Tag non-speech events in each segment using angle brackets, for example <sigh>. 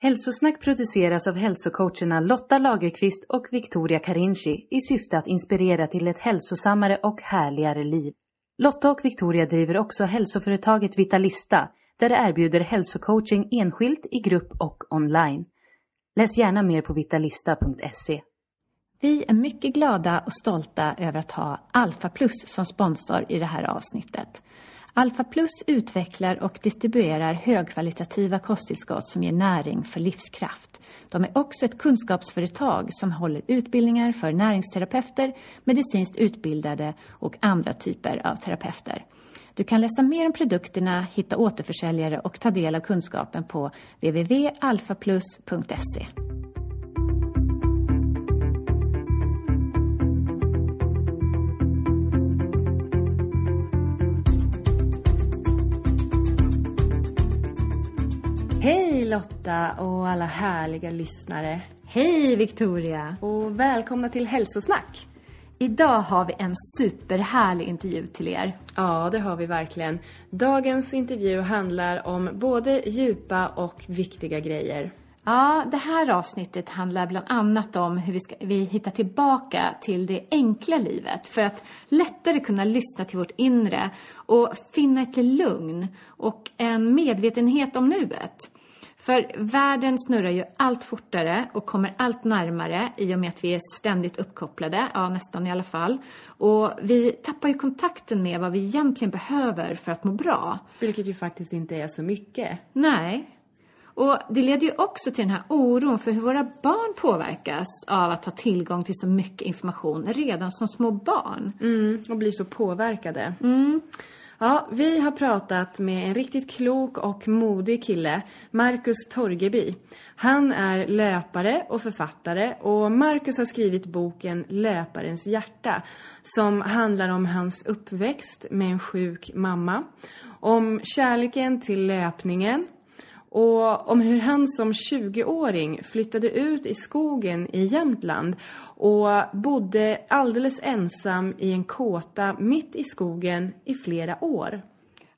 Hälsosnack produceras av hälsocoacherna Lotta Lagerqvist och Victoria Carinci i syfte att inspirera till ett hälsosammare och härligare liv. Lotta och Victoria driver också hälsoföretaget Vitalista där de erbjuder hälsocoaching enskilt, i grupp och online. Läs gärna mer på vitalista.se. Vi är mycket glada och stolta över att ha Alpha Plus som sponsor i det här avsnittet. Alpha Plus utvecklar och distribuerar högkvalitativa kosttillskott som ger näring för livskraft. De är också ett kunskapsföretag som håller utbildningar för näringsterapeuter, medicinskt utbildade och andra typer av terapeuter. Du kan läsa mer om produkterna, hitta återförsäljare och ta del av kunskapen på www.alfaplus.se. Lotta och alla härliga lyssnare. Hej Victoria! Och välkomna till Hälsosnack. Idag har vi en superhärlig intervju till er. Ja, det har vi verkligen. Dagens intervju handlar om både djupa och viktiga grejer. Ja, det här avsnittet handlar bland annat om hur vi, ska, vi hittar tillbaka till det enkla livet för att lättare kunna lyssna till vårt inre och finna ett lugn och en medvetenhet om nuet. För världen snurrar ju allt fortare och kommer allt närmare i och med att vi är ständigt uppkopplade, ja nästan i alla fall. Och vi tappar ju kontakten med vad vi egentligen behöver för att må bra. Vilket ju faktiskt inte är så mycket. Nej. Och det leder ju också till den här oron för hur våra barn påverkas av att ha tillgång till så mycket information redan som små barn. Mm, och blir så påverkade. Mm. Ja, vi har pratat med en riktigt klok och modig kille, Marcus Torgeby. Han är löpare och författare och Marcus har skrivit boken Löparens hjärta som handlar om hans uppväxt med en sjuk mamma, om kärleken till löpningen och om hur han som 20-åring flyttade ut i skogen i Jämtland och bodde alldeles ensam i en kåta mitt i skogen i flera år.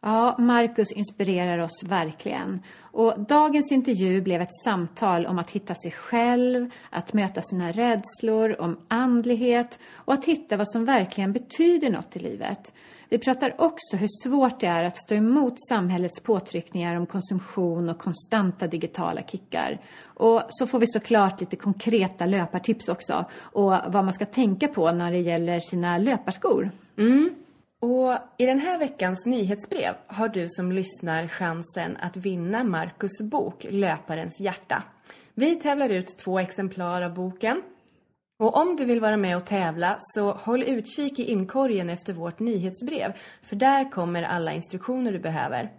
Ja, Marcus inspirerar oss verkligen. Och dagens intervju blev ett samtal om att hitta sig själv, att möta sina rädslor, om andlighet och att hitta vad som verkligen betyder något i livet. Vi pratar också hur svårt det är att stå emot samhällets påtryckningar om konsumtion och konstanta digitala kickar. Och så får vi såklart lite konkreta löpartips också och vad man ska tänka på när det gäller sina löparskor. Mm. Och i den här veckans nyhetsbrev har du som lyssnar chansen att vinna Marcus bok Löparens hjärta. Vi tävlar ut två exemplar av boken och om du vill vara med och tävla så håll utkik i inkorgen efter vårt nyhetsbrev för där kommer alla instruktioner du behöver.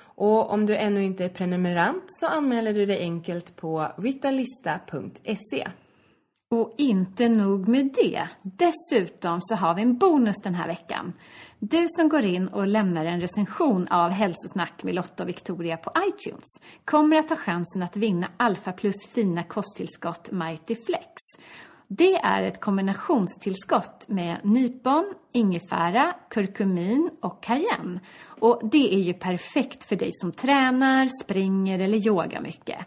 Och om du ännu inte är prenumerant så anmäler du dig enkelt på vitalista.se. Och inte nog med det. Dessutom så har vi en bonus den här veckan. Du som går in och lämnar en recension av Hälsosnack med Lotta och Victoria på iTunes kommer att ha chansen att vinna Alpha Plus fina kosttillskott Mighty Flex. Det är ett kombinationstillskott med nypon, ingefära, kurkumin och cayenne. Och det är ju perfekt för dig som tränar, springer eller yogar mycket.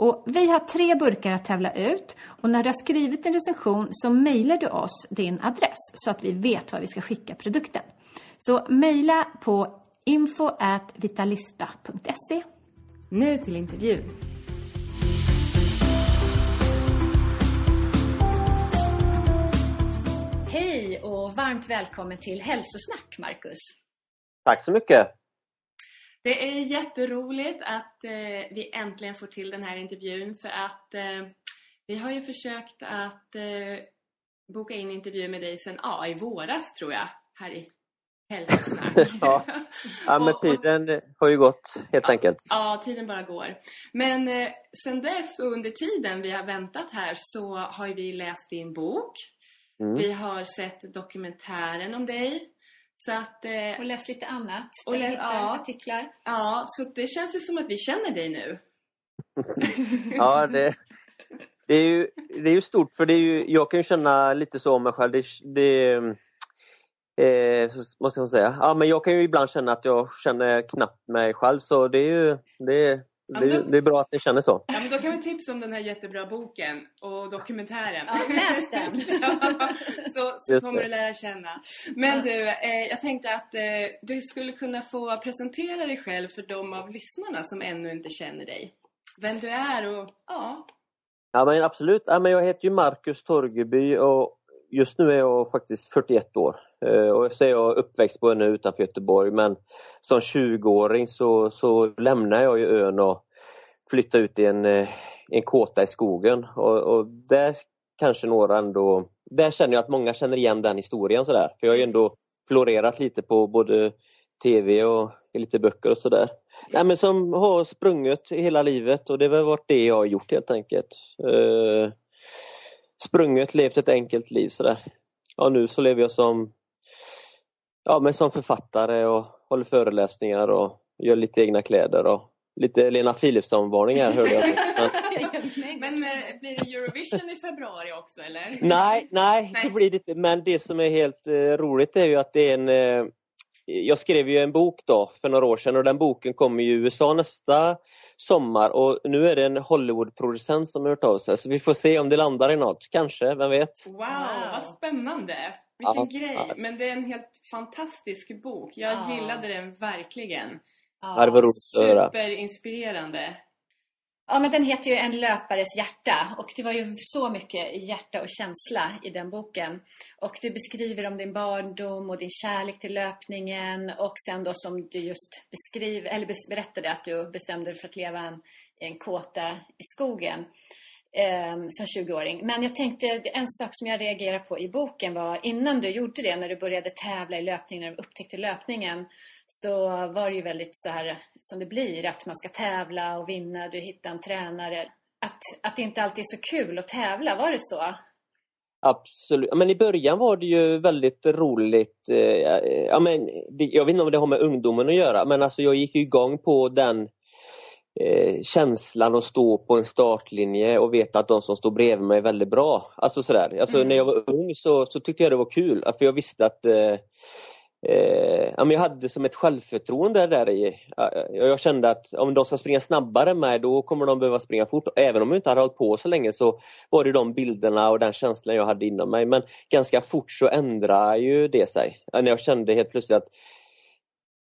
Och vi har tre burkar att tävla ut och när du har skrivit en recension så mejlar du oss din adress så att vi vet var vi ska skicka produkten. Så mejla på info.vitalista.se Nu till intervjun. Hej och varmt välkommen till Hälsosnack, Marcus. Tack så mycket. Det är jätteroligt att eh, vi äntligen får till den här intervjun för att eh, vi har ju försökt att eh, boka in intervju med dig sedan ja, i våras tror jag, här i Hälsosnack. <laughs> ja. ja, men <laughs> tiden har ju gått helt ja, enkelt. Ja, tiden bara går. Men eh, sen dess och under tiden vi har väntat här så har vi läst din bok. Mm. Vi har sett dokumentären om dig. Så att, eh, Och läst lite annat. Och lä- ja. artiklar. ja, så det känns ju som att vi känner dig nu. <laughs> Ja, det, det, är ju, det är ju stort för det är ju, jag kan ju känna lite så om mig själv. Det, det, eh, måste jag säga. Ja, men jag kan ju ibland känna att jag känner knappt mig själv så det är ju det, det, då- det är bra att ni känner så. Ja, men då kan vi tipsa om den här jättebra boken och dokumentären. Ja, läs den. <laughs> så så Just kommer det. du lära känna. Men du, eh, jag tänkte att eh, du skulle kunna få presentera dig själv för de av lyssnarna som ännu inte känner dig. Vem du är och ja. Ja men absolut. Ja, men jag heter ju Marcus Torgeby och just nu är jag faktiskt 41 år. Eh, och så är jag uppväxt på en ö utanför Göteborg men som 20-åring så, så lämnade jag ju ön och flyttade ut i en, eh, en kåta i skogen och, och där kanske några ändå, där känner jag att många känner igen den historien sådär. För jag har ju ändå florerat lite på både TV och i lite böcker och sådär. Nej men som har sprungit hela livet och det har väl varit det jag har gjort helt enkelt. Eh, Uh, sprungit, levt ett enkelt liv sådär. Ja nu så lever jag som, ja, men som författare och håller föreläsningar och gör lite egna kläder och lite Lena Philipsson-varning här hörde jag. Men, Men eh, blir det Eurovision i februari också eller? nej, nej, Nej. det blir det inte. Men det som är helt eh, roligt är ju att det är en eh, jag skrev ju en bok då för några år sedan och den boken kommer i USA nästa sommar och nu är det en Hollywood-producent som har hört av sig så vi får se om det landar i något, kanske, vem vet? Wow, Wow. vad spännande! Vilken Ja, grej! ja. Men det är en helt fantastisk bok. Jag Ja. gillade den verkligen. Ja, det var roligt att höra. Superinspirerande. Ja, men den heter ju En löpares hjärta och det var ju så mycket hjärta och känsla i den boken. Och du beskriver om din barndom och din kärlek till löpningen och sen då som du just beskriv, eller berättade att du bestämde dig för att leva en, i en kåta i skogen eh, som 20-åring. Men jag tänkte, en sak som jag reagerade på i boken var innan du gjorde det, när du började tävla i löpning, när du upptäckte löpningen, så var det ju väldigt så här som det blir, att man ska tävla och vinna, du hittar en tränare. Att, att det inte alltid är så kul att tävla, var det så? Absolut. Men i början var det ju väldigt roligt. eh, Ja, men jag vet inte om det har med ungdomen att göra men alltså jag gick igång på den eh, känslan att stå på en startlinje och veta att de som står bredvid mig är väldigt bra. Alltså sådär. Alltså Mm. när jag var ung så, så tyckte jag det var kul för jag visste att eh, Eh, ja, men jag hade som ett självförtroende där i. Jag kände att om de ska springa snabbare än mig då kommer de behöva springa fort. Även om jag inte hade hållit på så länge så var det de bilderna och den känslan jag hade inom mig. Men ganska fort så ändrade ju det sig. När jag kände helt plötsligt att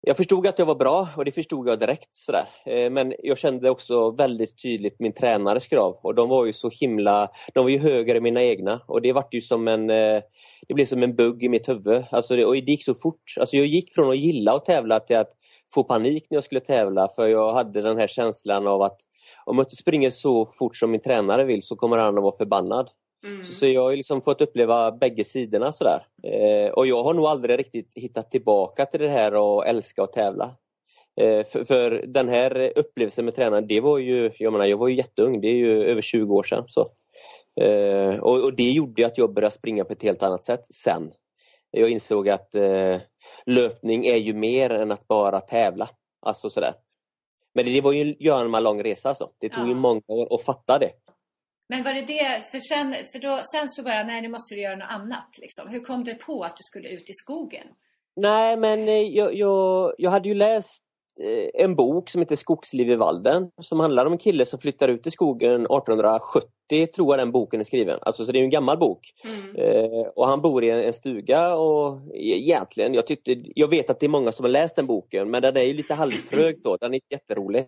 jag förstod att jag var bra och det förstod jag direkt. Sådär. Eh, men jag kände också väldigt tydligt min tränares krav och de var ju så himla, de var ju högre än mina egna och det vart ju som en, eh, det blev som en bugg i mitt huvud. Alltså det, och det gick så fort. Alltså jag gick från att gilla att tävla till att få panik när jag skulle tävla för jag hade den här känslan av att om jag inte springer så fort som min tränare vill så kommer han att vara förbannad. Mm. Så, så jag har liksom fått uppleva bägge sidorna sådär. Eh, och jag har nog aldrig riktigt hittat tillbaka till det här och älska att tävla. Eh, för, för den här upplevelsen med tränaren, det var ju, jag menar jag var ju jätteung, det är ju över 20 år sedan. Så. Eh, och, och det gjorde att jag började springa på ett helt annat sätt sen. Jag insåg att eh, löpning är ju mer än att bara tävla. Alltså sådär. Men det, det var ju en lång resa alltså. Det tog Ja. ju många år att fatta det. Men var det det, för sen, för då, sen så bara, nej nu måste du göra något annat liksom. Hur kom du på att du skulle ut i skogen? Nej, men eh, jag, jag, jag hade ju läst en bok som heter Skogsliv i Valden som handlar om en kille som flyttar ut i skogen 1870 40 tror jag den boken är skriven. Alltså så det är en gammal bok. Mm. Eh, och han bor i en, en, stuga och egentligen, jag tyckte, jag vet att det är många som har läst den boken men den är ju lite halvtrög då, den är inte jätterolig.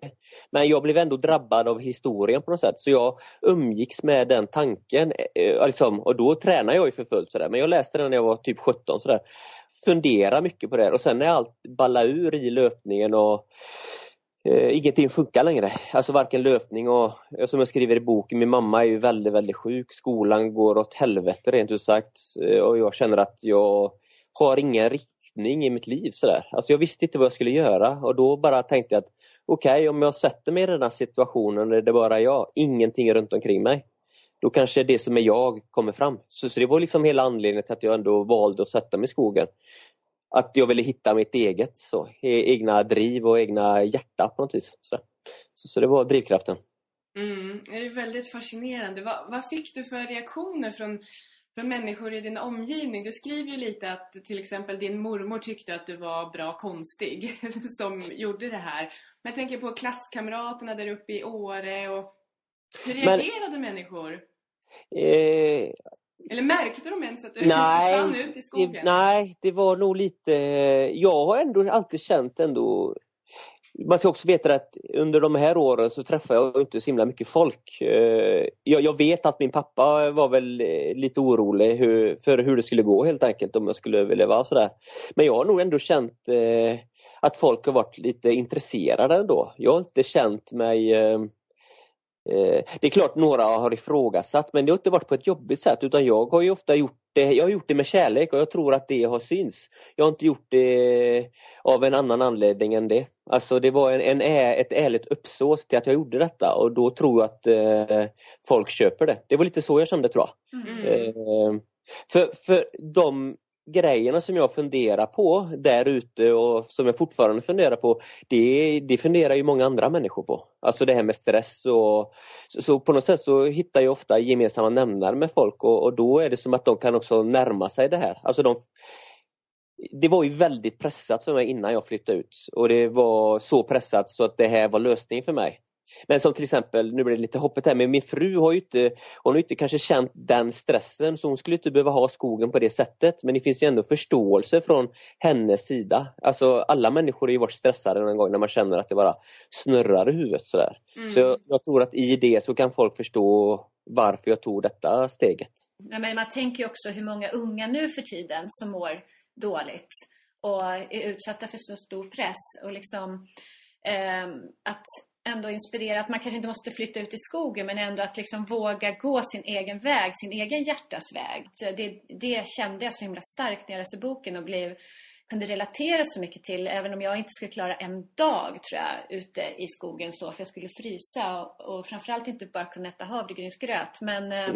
Men jag blev ändå drabbad av historien på något sätt så jag umgicks med den tanken. Eh, liksom, och då tränar jag ju för fullt sådär men jag läste den när jag var typ 17 sådär. Fundera mycket på det och sen när allt ballade ur i löpningen och eh, ingenting funkar längre. Alltså varken löpning och eh, som jag skriver i boken, min mamma är ju väldigt, väldigt sjuk. Skolan går åt helvete rent ut sagt eh, och jag känner att jag har ingen riktning i mitt liv sådär. Alltså jag visste inte vad jag skulle göra och då bara tänkte jag att okej, okay, om jag sätter mig i den här situationen är det bara jag, ingenting runt omkring mig. Då kanske det som är jag kommer fram. Så, så det var liksom hela anledningen till att jag ändå valde att sätta mig i skogen att jag ville hitta mitt eget så, e, egna driv och egna hjärta på något vis. Så, så, så det var drivkraften. Mm, det är väldigt fascinerande. Vad, vad fick du för reaktioner från, från människor i din omgivning? Du skriver ju lite att till exempel din mormor tyckte att du var bra konstig <laughs> som gjorde det här. Men jag tänker på klasskamraterna där uppe i Åre och hur reagerade Men, människor? Eh, eller märkte de ens att du <laughs> nej, försvann ut i skogen? Det, nej, det var nog lite... Jag har ändå alltid känt ändå... Man ska också veta att under de här åren så träffade jag inte så himla mycket folk. Eh, jag, vet att min pappa var väl eh, lite orolig för hur det skulle gå helt enkelt om jag skulle överleva och sådär. Men jag har nog ändå känt eh, att folk har varit lite intresserade ändå. Jag har inte känt mig det är klart några har ifrågasatt men det har inte varit på ett jobbigt sätt utan jag har ju ofta gjort det, jag har gjort det med kärlek och jag tror att det har syns. Jag har inte gjort det av en annan anledning än det. Alltså det var en, en ett ärligt uppsåt till att jag gjorde detta och då tror jag att eh, folk köper det. Det var lite så jag kände tror jag. Mm. Eh, för, för de grejerna som jag funderar på där ute och som jag fortfarande funderar på, det, det funderar ju många andra människor på. Alltså det här med stress och så, så på något sätt så hittar jag ofta gemensamma nämnare med folk och, och, då är det som att de kan också närma sig det här. Alltså de, det var ju väldigt pressat för mig innan jag flyttade ut och det var så pressat så att det här var lösningen för mig. Men som till exempel, nu blir det lite hoppet här, men min fru har ju inte, hon har inte kanske känt den stressen så hon skulle inte behöva ha skogen på det sättet. Men det finns ju ändå förståelse från hennes sida. Alltså alla människor har ju varit stressade någon gång när man känner att det bara snurrar i huvudet sådär. Mm. Så jag, jag, tror att i det så kan folk förstå varför jag tog detta steget. Ja, men man tänker också hur många unga nu för tiden som mår dåligt och är utsatta för så stor press och liksom eh, att ändå inspirera att man kanske inte måste flytta ut i skogen men ändå att liksom våga gå sin egen väg, sin egen hjärtas väg. Så det, det kände jag så himla starkt när jag läste boken och blev, kunde relatera så mycket till även om jag inte skulle klara en dag tror jag ute i skogen så för jag skulle frysa och, och framförallt inte bara kunna äta havregrynsgröt men eh.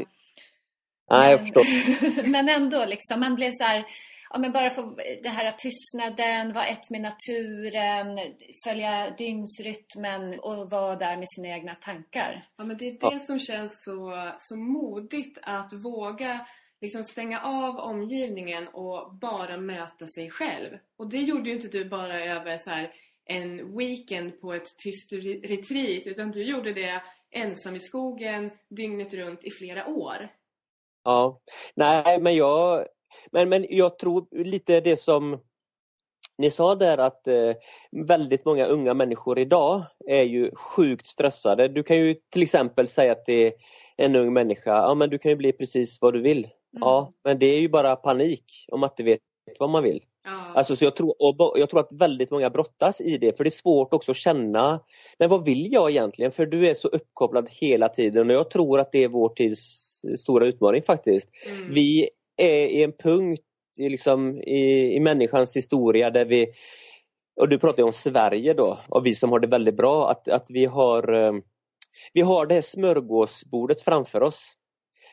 Nej, jag förstår. <laughs> men ändå liksom, man blev så här, ja, men bara få det här tystnaden, vara ett med naturen, följa dygnsrytmen och vara där med sina egna tankar. Ja, men det är det som känns så, så modigt att våga liksom stänga av omgivningen och bara möta sig själv. Och det gjorde ju inte du bara över så här, en weekend på ett tyst retreat utan du gjorde det ensam i skogen dygnet runt i flera år. Ja, nej men jag men, men jag tror lite det som ni sa där att eh, väldigt många unga människor idag är ju sjukt stressade. Du kan ju till exempel säga till en ung människa, ja men du kan ju bli precis vad du vill. Mm. Ja, men det är ju bara panik om man inte vet vad man vill. Ja. Alltså, så jag, tror, och jag tror att väldigt många brottas i det för det är svårt också att känna, men vad vill jag egentligen? För du är så uppkopplad hela tiden och jag tror att det är vår tids stora utmaning faktiskt. Mm. Vi är i en punkt i, liksom, i, i människans historia där vi, och du pratar om Sverige då, och vi som har det väldigt bra, att, att vi har eh, vi har det här smörgåsbordet framför oss.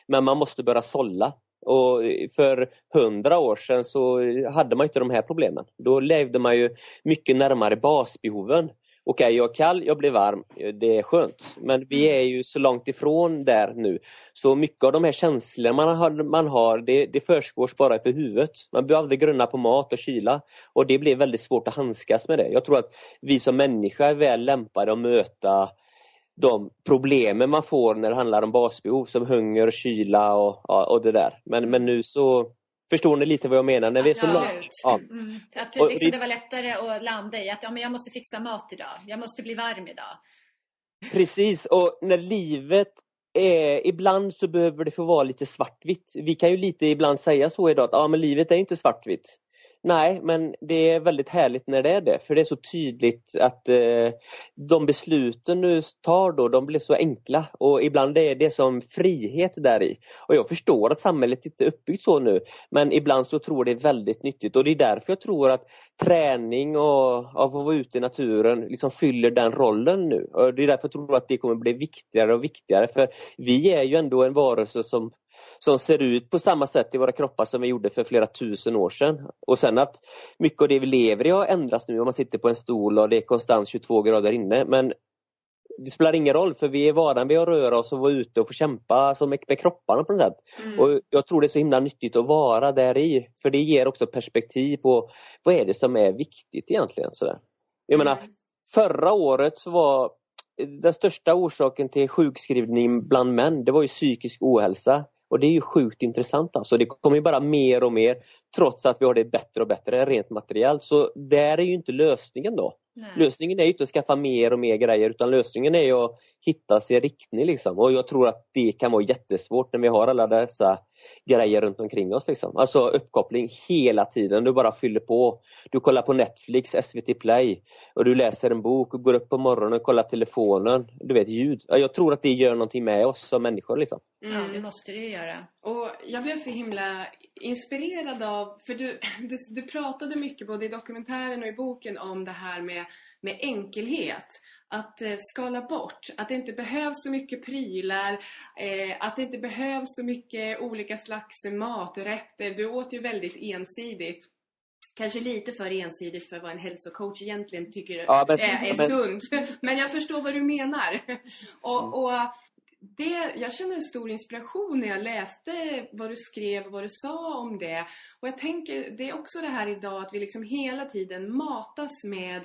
Men man måste börja sålla. Och för hundra år sedan så hade man inte de här problemen. Då levde man ju mycket närmare basbehoven okej okay, jag är kall, jag blir varm, det är skönt. Men vi mm. är ju så långt ifrån där nu. Så mycket av de här känslorna man har, man har det, det försiggår bara uppe i huvudet. Man blir aldrig grunna på mat och kyla. Och det blir väldigt svårt att handskas med det. Jag tror att vi som människa är väl lämpade att möta de problemen man får när det handlar om basbehov som hunger, kyla och, och det där. Men, men nu så Förstår ni lite vad jag menar? När vi är så långt, ja. Mm. Att det, liksom, det var lättare att landa i att ja, men jag måste fixa mat idag. Jag måste bli varm idag. Precis, och när livet är, ibland så behöver det få vara lite svartvitt. Vi kan ju lite ibland säga så idag att ja, men livet är inte svartvitt. Nej, men det är väldigt härligt när det är det, för det är så tydligt att eh, de besluten du tar då, de blir så enkla och ibland är det som frihet där i. Och jag förstår att samhället inte är uppbyggt så nu, men ibland så tror jag det är väldigt nyttigt och det är därför jag tror att träning och att vara ute i naturen liksom fyller den rollen nu. Och det är därför jag tror att det kommer bli viktigare och viktigare, för vi är ju ändå en varelse som som ser ut på samma sätt i våra kroppar som vi gjorde för flera tusen år sedan. Och sen att mycket av det vi lever i har ändrats nu om man sitter på en stol och det är konstant 22 grader inne. Men det spelar ingen roll för vi är vana vid att röra oss och vara ute och få kämpa med, med kropparna på något sätt. Mm. Och Jag tror det är så himla nyttigt att vara där i för det ger också perspektiv på vad är det som är viktigt egentligen. Sådär. Jag menar, mm. förra året så var den största orsaken till sjukskrivning bland män, det var ju psykisk ohälsa. Och det är ju sjukt intressant alltså. Det kommer ju bara mer och mer trots att vi har det bättre och bättre rent materiellt. Så där är ju inte lösningen då. Nej. Lösningen är inte att skaffa mer och mer grejer utan lösningen är att hitta sin riktning. Liksom. Och jag tror att det kan vara jättesvårt när vi har alla dessa grejer runt omkring oss. Liksom. Alltså uppkoppling hela tiden, du bara fyller på. Du kollar på Netflix, SVT Play och du läser en bok och går upp på morgonen och kollar telefonen. Du vet ljud. Jag tror att det gör någonting med oss som människor. Liksom. Mm. Ja, det måste det ju göra. Och jag blev så himla inspirerad av, för du, du, du pratade mycket både i dokumentären och i boken om det här med, med enkelhet att eh, skala bort. Att det inte behövs så mycket prylar, eh, att det inte behövs så mycket olika slags maträtter. Du åt ju väldigt ensidigt. Kanske lite för ensidigt för vad en hälsocoach egentligen tycker ja, men, är, är men... sunt. <laughs> Men jag förstår vad du menar. <laughs> Och, och det, jag känner en stor inspiration när jag läste vad du skrev och vad du sa om det. Och jag tänker, det är också det här idag att vi liksom hela tiden matas med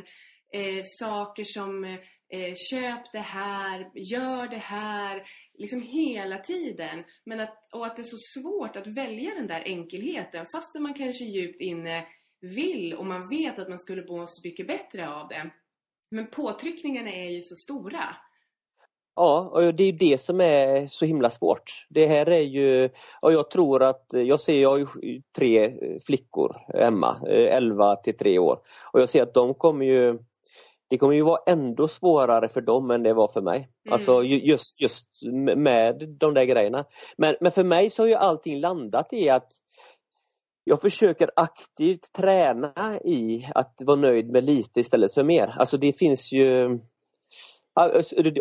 eh, saker som eh, köp det här, gör det här, liksom hela tiden. Men att, och att det är så svårt att välja den där enkelheten fastän man kanske djupt inne vill och man vet att man skulle må så mycket bättre av det. Men påtryckningarna är ju så stora. Ja, och det är det som är så himla svårt. Det här är ju, och jag tror att, jag ser, jag har ju tre flickor hemma, 11 eh, till 3 år. Och jag ser att de kommer ju det kommer ju vara ändå svårare för dem än det var för mig. Mm. Alltså just, just med de där grejerna. Men, men för mig så har ju allting landat i att jag försöker aktivt träna i att vara nöjd med lite istället för mer. Alltså det finns ju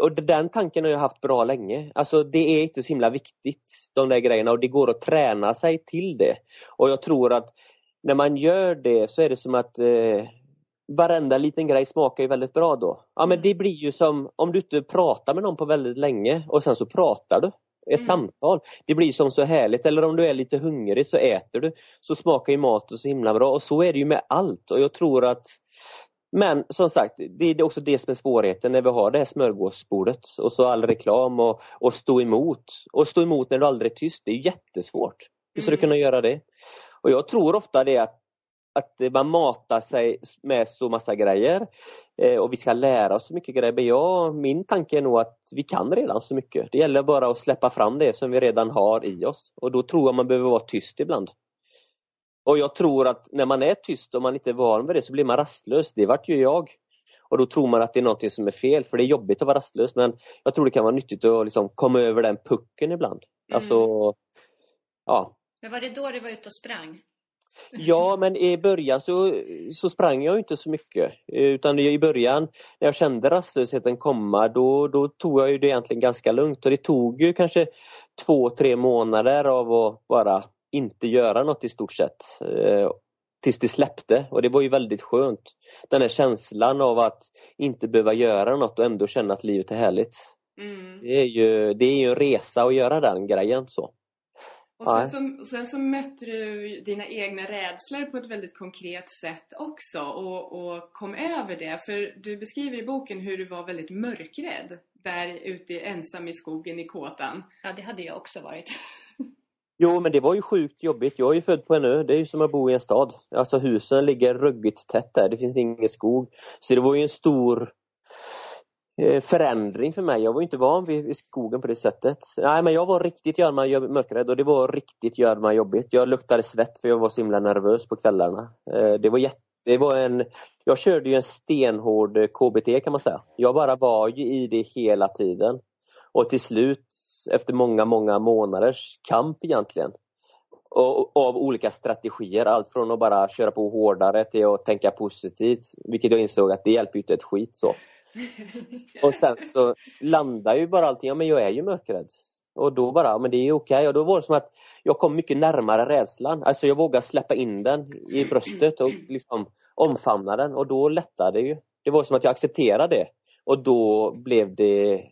och den tanken har jag haft bra länge. Alltså det är inte så himla viktigt de där grejerna och det går att träna sig till det. Och jag tror att när man gör det så är det som att eh, varenda liten grej smakar ju väldigt bra då. Ja men mm. det blir ju som om du inte pratar med någon på väldigt länge och sen så pratar du. Ett mm. samtal. Det blir som så härligt. Eller om du är lite hungrig så äter du. Så smakar ju maten så himla bra. Och så är det ju med allt. Och jag tror att men som sagt, det är också det som är svårigheten när vi har det här smörgåsbordet och så all reklam och, och stå emot. Och stå emot när du aldrig är tyst, det är jättesvårt. Hur ska mm. du kunna göra det? Och jag tror ofta det att att man matar sig med så massa grejer eh, och vi ska lära oss så mycket grejer. Men ja, min tanke är nog att vi kan redan så mycket. Det gäller bara att släppa fram det som vi redan har i oss och då tror jag man behöver vara tyst ibland. Och jag tror att när man är tyst och man inte är van vid det så blir man rastlös. Det vart ju jag. Och då tror man att det är något som är fel för det är jobbigt att vara rastlös men jag tror det kan vara nyttigt att liksom komma över den pucken ibland. Mm. Alltså, ja. Men var det då du var ute och sprang? Ja, men i början så, så sprang jag inte så mycket. Utan i början när jag kände rastlösheten komma då, då tog jag det egentligen ganska lugnt. Och det tog ju kanske två, tre månader av att bara inte göra något i stort sett. Eh, tills det släppte och det var ju väldigt skönt. Den här känslan av att inte behöva göra något och ändå känna att livet är härligt. Mm. Det, är ju, det är ju en resa att göra den grejen. så. Och sen, så, och sen så mötte du dina egna rädslor på ett väldigt konkret sätt också och, och kom över det. För du beskriver i boken hur du var väldigt mörkrädd där ute ensam i skogen i kåtan. Ja, det hade jag också varit. <laughs> Jo, men det var ju sjukt jobbigt. Jag är ju född på en ö. Det är ju som att bo i en stad. Alltså husen ligger ruggigt tätt där. Det finns ingen skog. Så det var ju en stor Eh, förändring för mig. Jag var inte van vid, skogen på det sättet. Nej men jag var riktigt gör mörkrädd och det var riktigt gör jobbigt. Jag luktade svett för jag var så himla nervös på kvällarna. Eh, det var jätte det var en, jag körde ju en stenhård eh, KBT kan man säga. Jag bara var ju i det hela tiden. Och till slut, efter många, många månaders kamp egentligen, och, av olika strategier, allt från att bara köra på hårdare till att tänka positivt, vilket jag insåg att det hjälper inte ett skit. så. <laughs> och sen så landar ju bara allting, ja men jag är ju mörkrädd. Och då bara, men det är okej. Okay. Och då var det som att jag kom mycket närmare rädslan. Alltså jag vågade släppa in den i bröstet och liksom omfamna den och då lättade det ju. Det var som att jag accepterade det. Och då blev det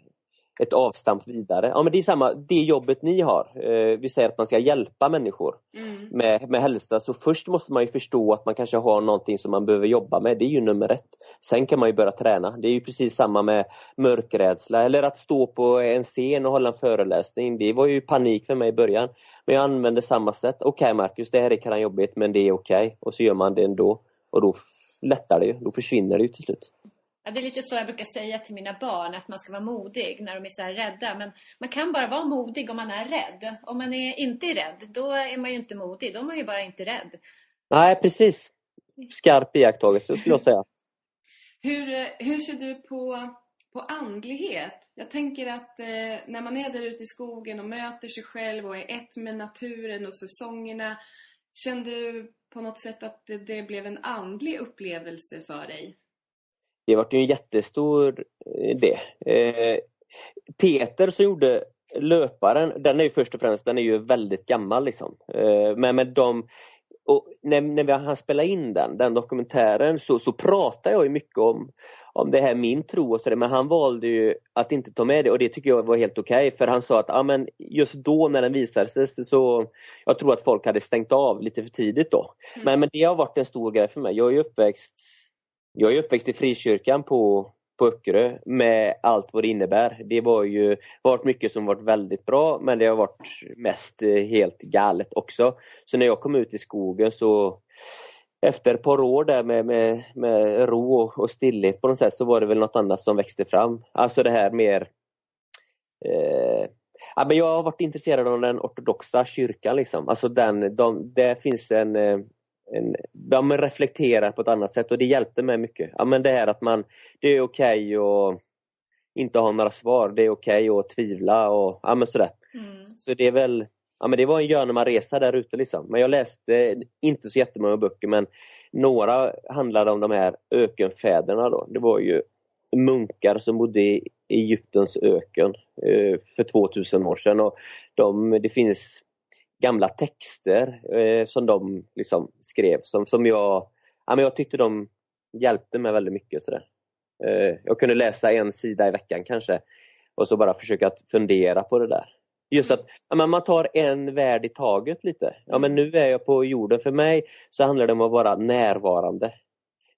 ett avstamp vidare. Ja men det är samma, det jobbet ni har. Eh, vi säger att man ska hjälpa människor mm. med, med hälsa så först måste man ju förstå att man kanske har någonting som man behöver jobba med. Det är ju nummer ett. Sen kan man ju börja träna. Det är ju precis samma med mörkrädsla eller att stå på en scen och hålla en föreläsning. Det var ju panik för mig i början. Men jag använde samma sätt. Okej okay, Marcus, det här är jobbigt men det är okej. Okay. Och så gör man det ändå. Och då lättar det ju. Då försvinner det ju till slut. Ja, det är lite så jag brukar säga till mina barn, att man ska vara modig när de är så rädda. Men man kan bara vara modig om man är rädd. Om man är inte är rädd, då är man ju inte modig. Då är man ju bara inte rädd. Nej, precis. Skarp iakttagelse skulle jag <laughs> säga. hur, hur ser du på, på andlighet? Jag tänker att eh, när man är där ute i skogen och möter sig själv och är ett med naturen och säsongerna. Kände du på något sätt att det, det blev en andlig upplevelse för dig? Det vart ju en jättestor eh, det. Eh, Peter som gjorde löparen, den är ju först och främst den är ju väldigt gammal liksom. Eh, men med de och när, när vi han spelade in den, den dokumentären så, så pratade jag ju mycket om, om det här min tro och sådär men han valde ju att inte ta med det och det tycker jag var helt okej okay, för han sa att ja, men just då när den visades så jag tror att folk hade stängt av lite för tidigt då. Mm. Men, men det har varit en stor grej för mig. Jag är uppväxt jag är uppväxt i frikyrkan på, på Öckerö med allt vad det innebär. Det var ju varit mycket som varit väldigt bra men det har varit mest eh, helt galet också. Så när jag kom ut i skogen så efter ett par år där med, med, med ro och, och stillhet på något sätt så var det väl något annat som växte fram. Alltså det här mer eh, ja, men Jag har varit intresserad av den ortodoxa kyrkan. Liksom. Alltså den, de, där finns en, eh, en, de reflekterar på ett annat sätt och det hjälpte mig mycket. Ja, men det här att man, det är okej okay att inte ha några svar, det är okej okay att tvivla och ja, men sådär. Mm. Så det är väl, ja men det var en görnema resa där ute liksom. Men jag läste inte så jättemånga böcker men några handlade om de här ökenfäderna då. Det var ju munkar som bodde i Egyptens öken eh, för 2000 år sedan och de, det finns gamla texter eh, som de liksom skrev som, som jag, ja, men jag tyckte de hjälpte mig väldigt mycket. Sådär. Eh, jag kunde läsa en sida i veckan kanske och så bara försöka fundera på det där. Just att ja, men man tar en värld i taget lite. Ja men nu är jag på jorden. För mig så handlar det om att vara närvarande.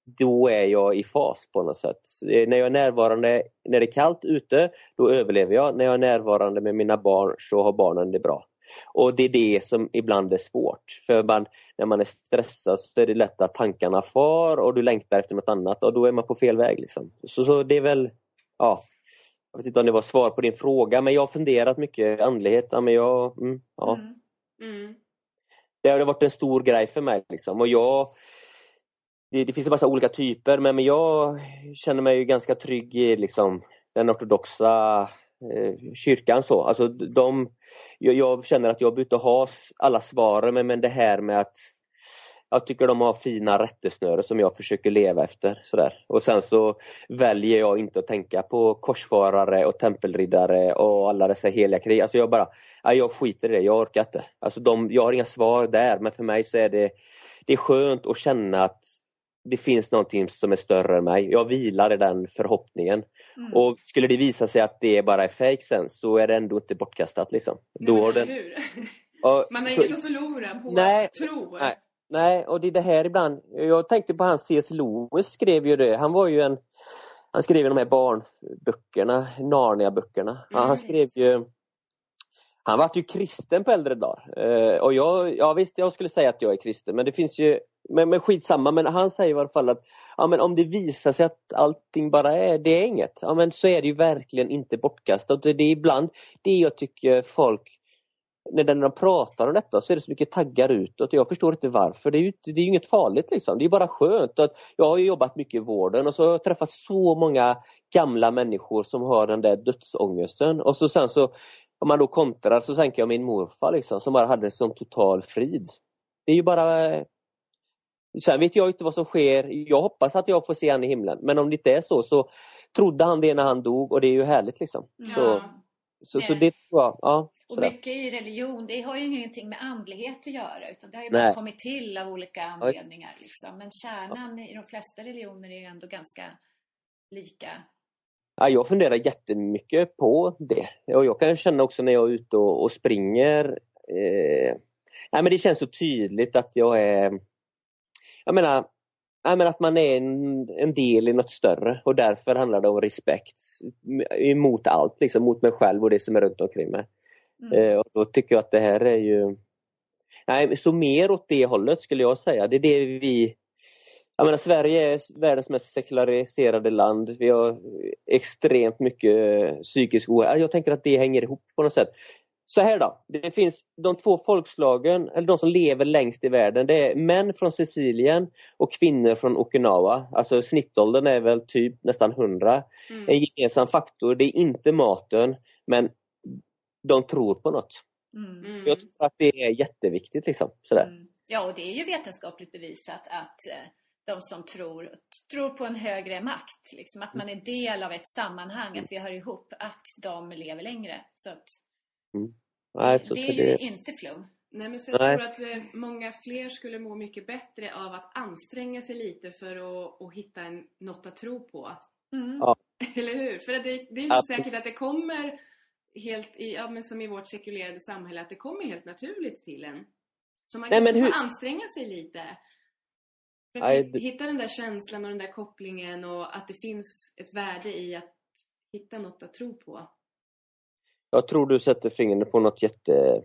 Då är jag i fas på något sätt. När jag är närvarande när det är kallt ute, då överlever jag. När jag är närvarande med mina barn så har barnen det bra. Och det är det som ibland är svårt. För man, när man är stressad så är det lätt att tankarna far och du längtar efter något annat och då är man på fel väg. Liksom. Så, så det är väl, ja, jag vet inte om det var svar på din fråga men jag har funderat mycket andlighet. Ja, men jag, mm, ja. Mm. Mm. Det har varit en stor grej för mig. Liksom. Och jag, det, det finns en massa olika typer men, men jag känner mig ganska trygg i liksom, den ortodoxa Eh, kyrkan. så. Alltså, de, jag, jag, känner att jag behöver inte ha alla svaren men, men det här med att jag tycker de har fina rättesnöre som jag försöker leva efter. Sådär. Och sen så väljer jag inte att tänka på korsfarare och tempelriddare och alla dessa heliga krig. Alltså jag bara, jag skiter i det, jag orkar inte. Alltså de, jag har inga svar där men för mig så är det, det är skönt att känna att det finns någonting som är större än mig. Jag vilar i den förhoppningen. Mm. Och skulle det visa sig att det bara är fejk sen så är det ändå inte bortkastat. Liksom. Nej, Då den... Och, <laughs> Man har så- inget att förlora på Nej, att tro. nej. Nej, och det är det här ibland. Jag tänkte på hans C.S. Lewis skrev ju det. Han var ju en... Han skrev de här barnböckerna, Narnia-böckerna. Ja, Han skrev ju... Han var ju kristen på äldre dagar. Eh, och jag, ja visst, jag skulle säga att jag är kristen, men det finns ju... Men, men skitsamma, men han säger i alla fall att ja, men om det visar sig att allting bara är, det är inget, ja men så är det ju verkligen inte bortkastat. Det är ibland det jag tycker folk när de pratar om detta så är det så mycket taggar utåt. Jag förstår inte varför. Det är ju, det är ju inget farligt liksom. Det är bara skönt. Att jag har ju jobbat mycket i vården och så har jag träffat så många gamla människor som har den där dödsångesten. Och så sen så om man då kontrar så tänker jag min morfar liksom som bara hade sån total frid. Det är ju bara Sen vet jag inte vad som sker. Jag hoppas att jag får se han i himlen. Men om det inte är så så trodde han det när han dog och det är ju härligt liksom. Så, så, så det tror jag. Ja, Och mycket i religion, det har ju ingenting med andlighet att göra utan det har ju bara Nej. kommit till av olika anledningar. Liksom. Men kärnan i de flesta religioner är ju ändå ganska lika. Ja, jag funderar jättemycket på det. Och jag kan känna också när jag är ute och, och springer. Eh, nej, men det känns så tydligt att jag är... Jag menar, nej, men att man är en, en del i något större och därför handlar det om respekt emot allt, liksom, mot mig själv och det som är runt omkring mig. Eh, och då tycker jag att det här är ju... Nej, så mer åt det hållet skulle jag säga. Det är det vi... Jag menar, Sverige är världens mest sekulariserade land. Vi har extremt mycket psykisk ohälsa. Jag tänker att det hänger ihop på något sätt. Så här då, det finns de två folkslagen, eller de som lever längst i världen, det är män från Sicilien och kvinnor från Okinawa. Alltså snittåldern är väl typ nästan 100. En gemensam faktor, det är inte maten, men de tror på något. Mm. Jag tror att det är jätteviktigt. Liksom, sådär. Mm. Ja, och det är ju vetenskapligt bevisat att eh, de som tror, tror på en högre makt, liksom, att man är del av ett sammanhang, att vi hör ihop, att de lever längre. Så att, Nej, så, det är ju det, inte flum. Nej, men så jag Nej. tror att eh, många fler skulle må mycket bättre av att anstränga sig lite för att, att hitta en, något att tro på. Mm. Ja. <laughs> Eller hur? För det, det är inte säkert att det kommer helt i, ja, men som i vårt sekulerade samhälle, att det kommer helt naturligt till en. Så man Nej, kanske men får hur- anstränga sig lite. För att Nej, hitta den där känslan och den där kopplingen och att det finns ett värde i att hitta något att tro på jag tror du sätter fingret på något jätte,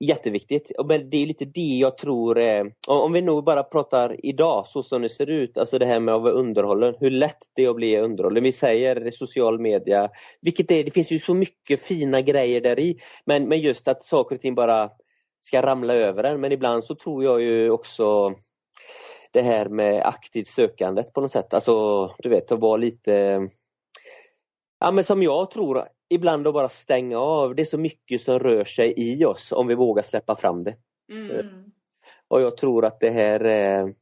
jätteviktigt. Men det är lite det jag tror eh, om om vi nog bara pratar idag så som det ser ut, alltså det här med att vara underhållen, hur lätt det är att bli underhållen. Vi säger social media, vilket är, det finns ju så mycket fina grejer där i. Men, men just att saker och ting bara ska ramla över en. Men ibland så tror jag ju också det här med aktivt sökandet på något sätt. Alltså du vet att vara lite Ja men som jag tror, ibland att bara stänga av. Det är så mycket som rör sig i oss om vi vågar släppa fram det. Mm. Och jag tror att det här är... Ja,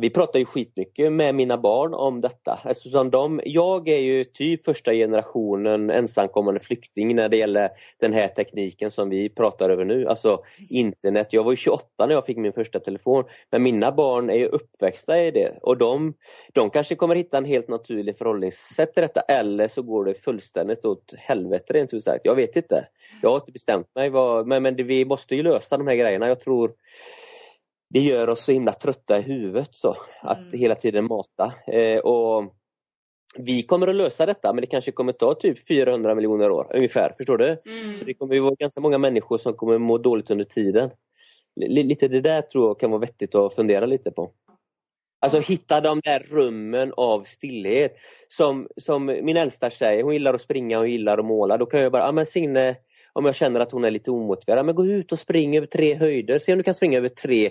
vi pratar ju skitmycket med mina barn om detta. Eftersom de, jag är ju typ första generationen ensamkommande flykting när det gäller den här tekniken som vi pratar över nu. Alltså internet. Jag var ju 28 när jag fick min första telefon. Men mina barn är ju uppväxta i det och de, de kanske kommer hitta en helt naturlig förhållningssätt till detta eller så går det fullständigt åt helvete rent ut sagt. Jag vet inte. Jag har inte bestämt mig. Vad, men men det, vi måste ju lösa de här grejerna. Jag tror det gör oss så himla trötta i huvudet så att Mm. hela tiden mata. Eh, och vi kommer att lösa detta men det kanske kommer ta typ 400 miljoner år ungefär, förstår du? Mm. Så det kommer ju vara ganska många människor som kommer må dåligt under tiden. L- lite det där tror jag kan vara vettigt att fundera lite på. Alltså hitta de där rummen av stillhet. Som, som min äldsta tjej, hon gillar att springa och gillar att måla. Då kan jag bara, ja men Signe, om jag känner att hon är lite omotiverad, men gå ut och spring över tre höjder. Se om du kan springa över tre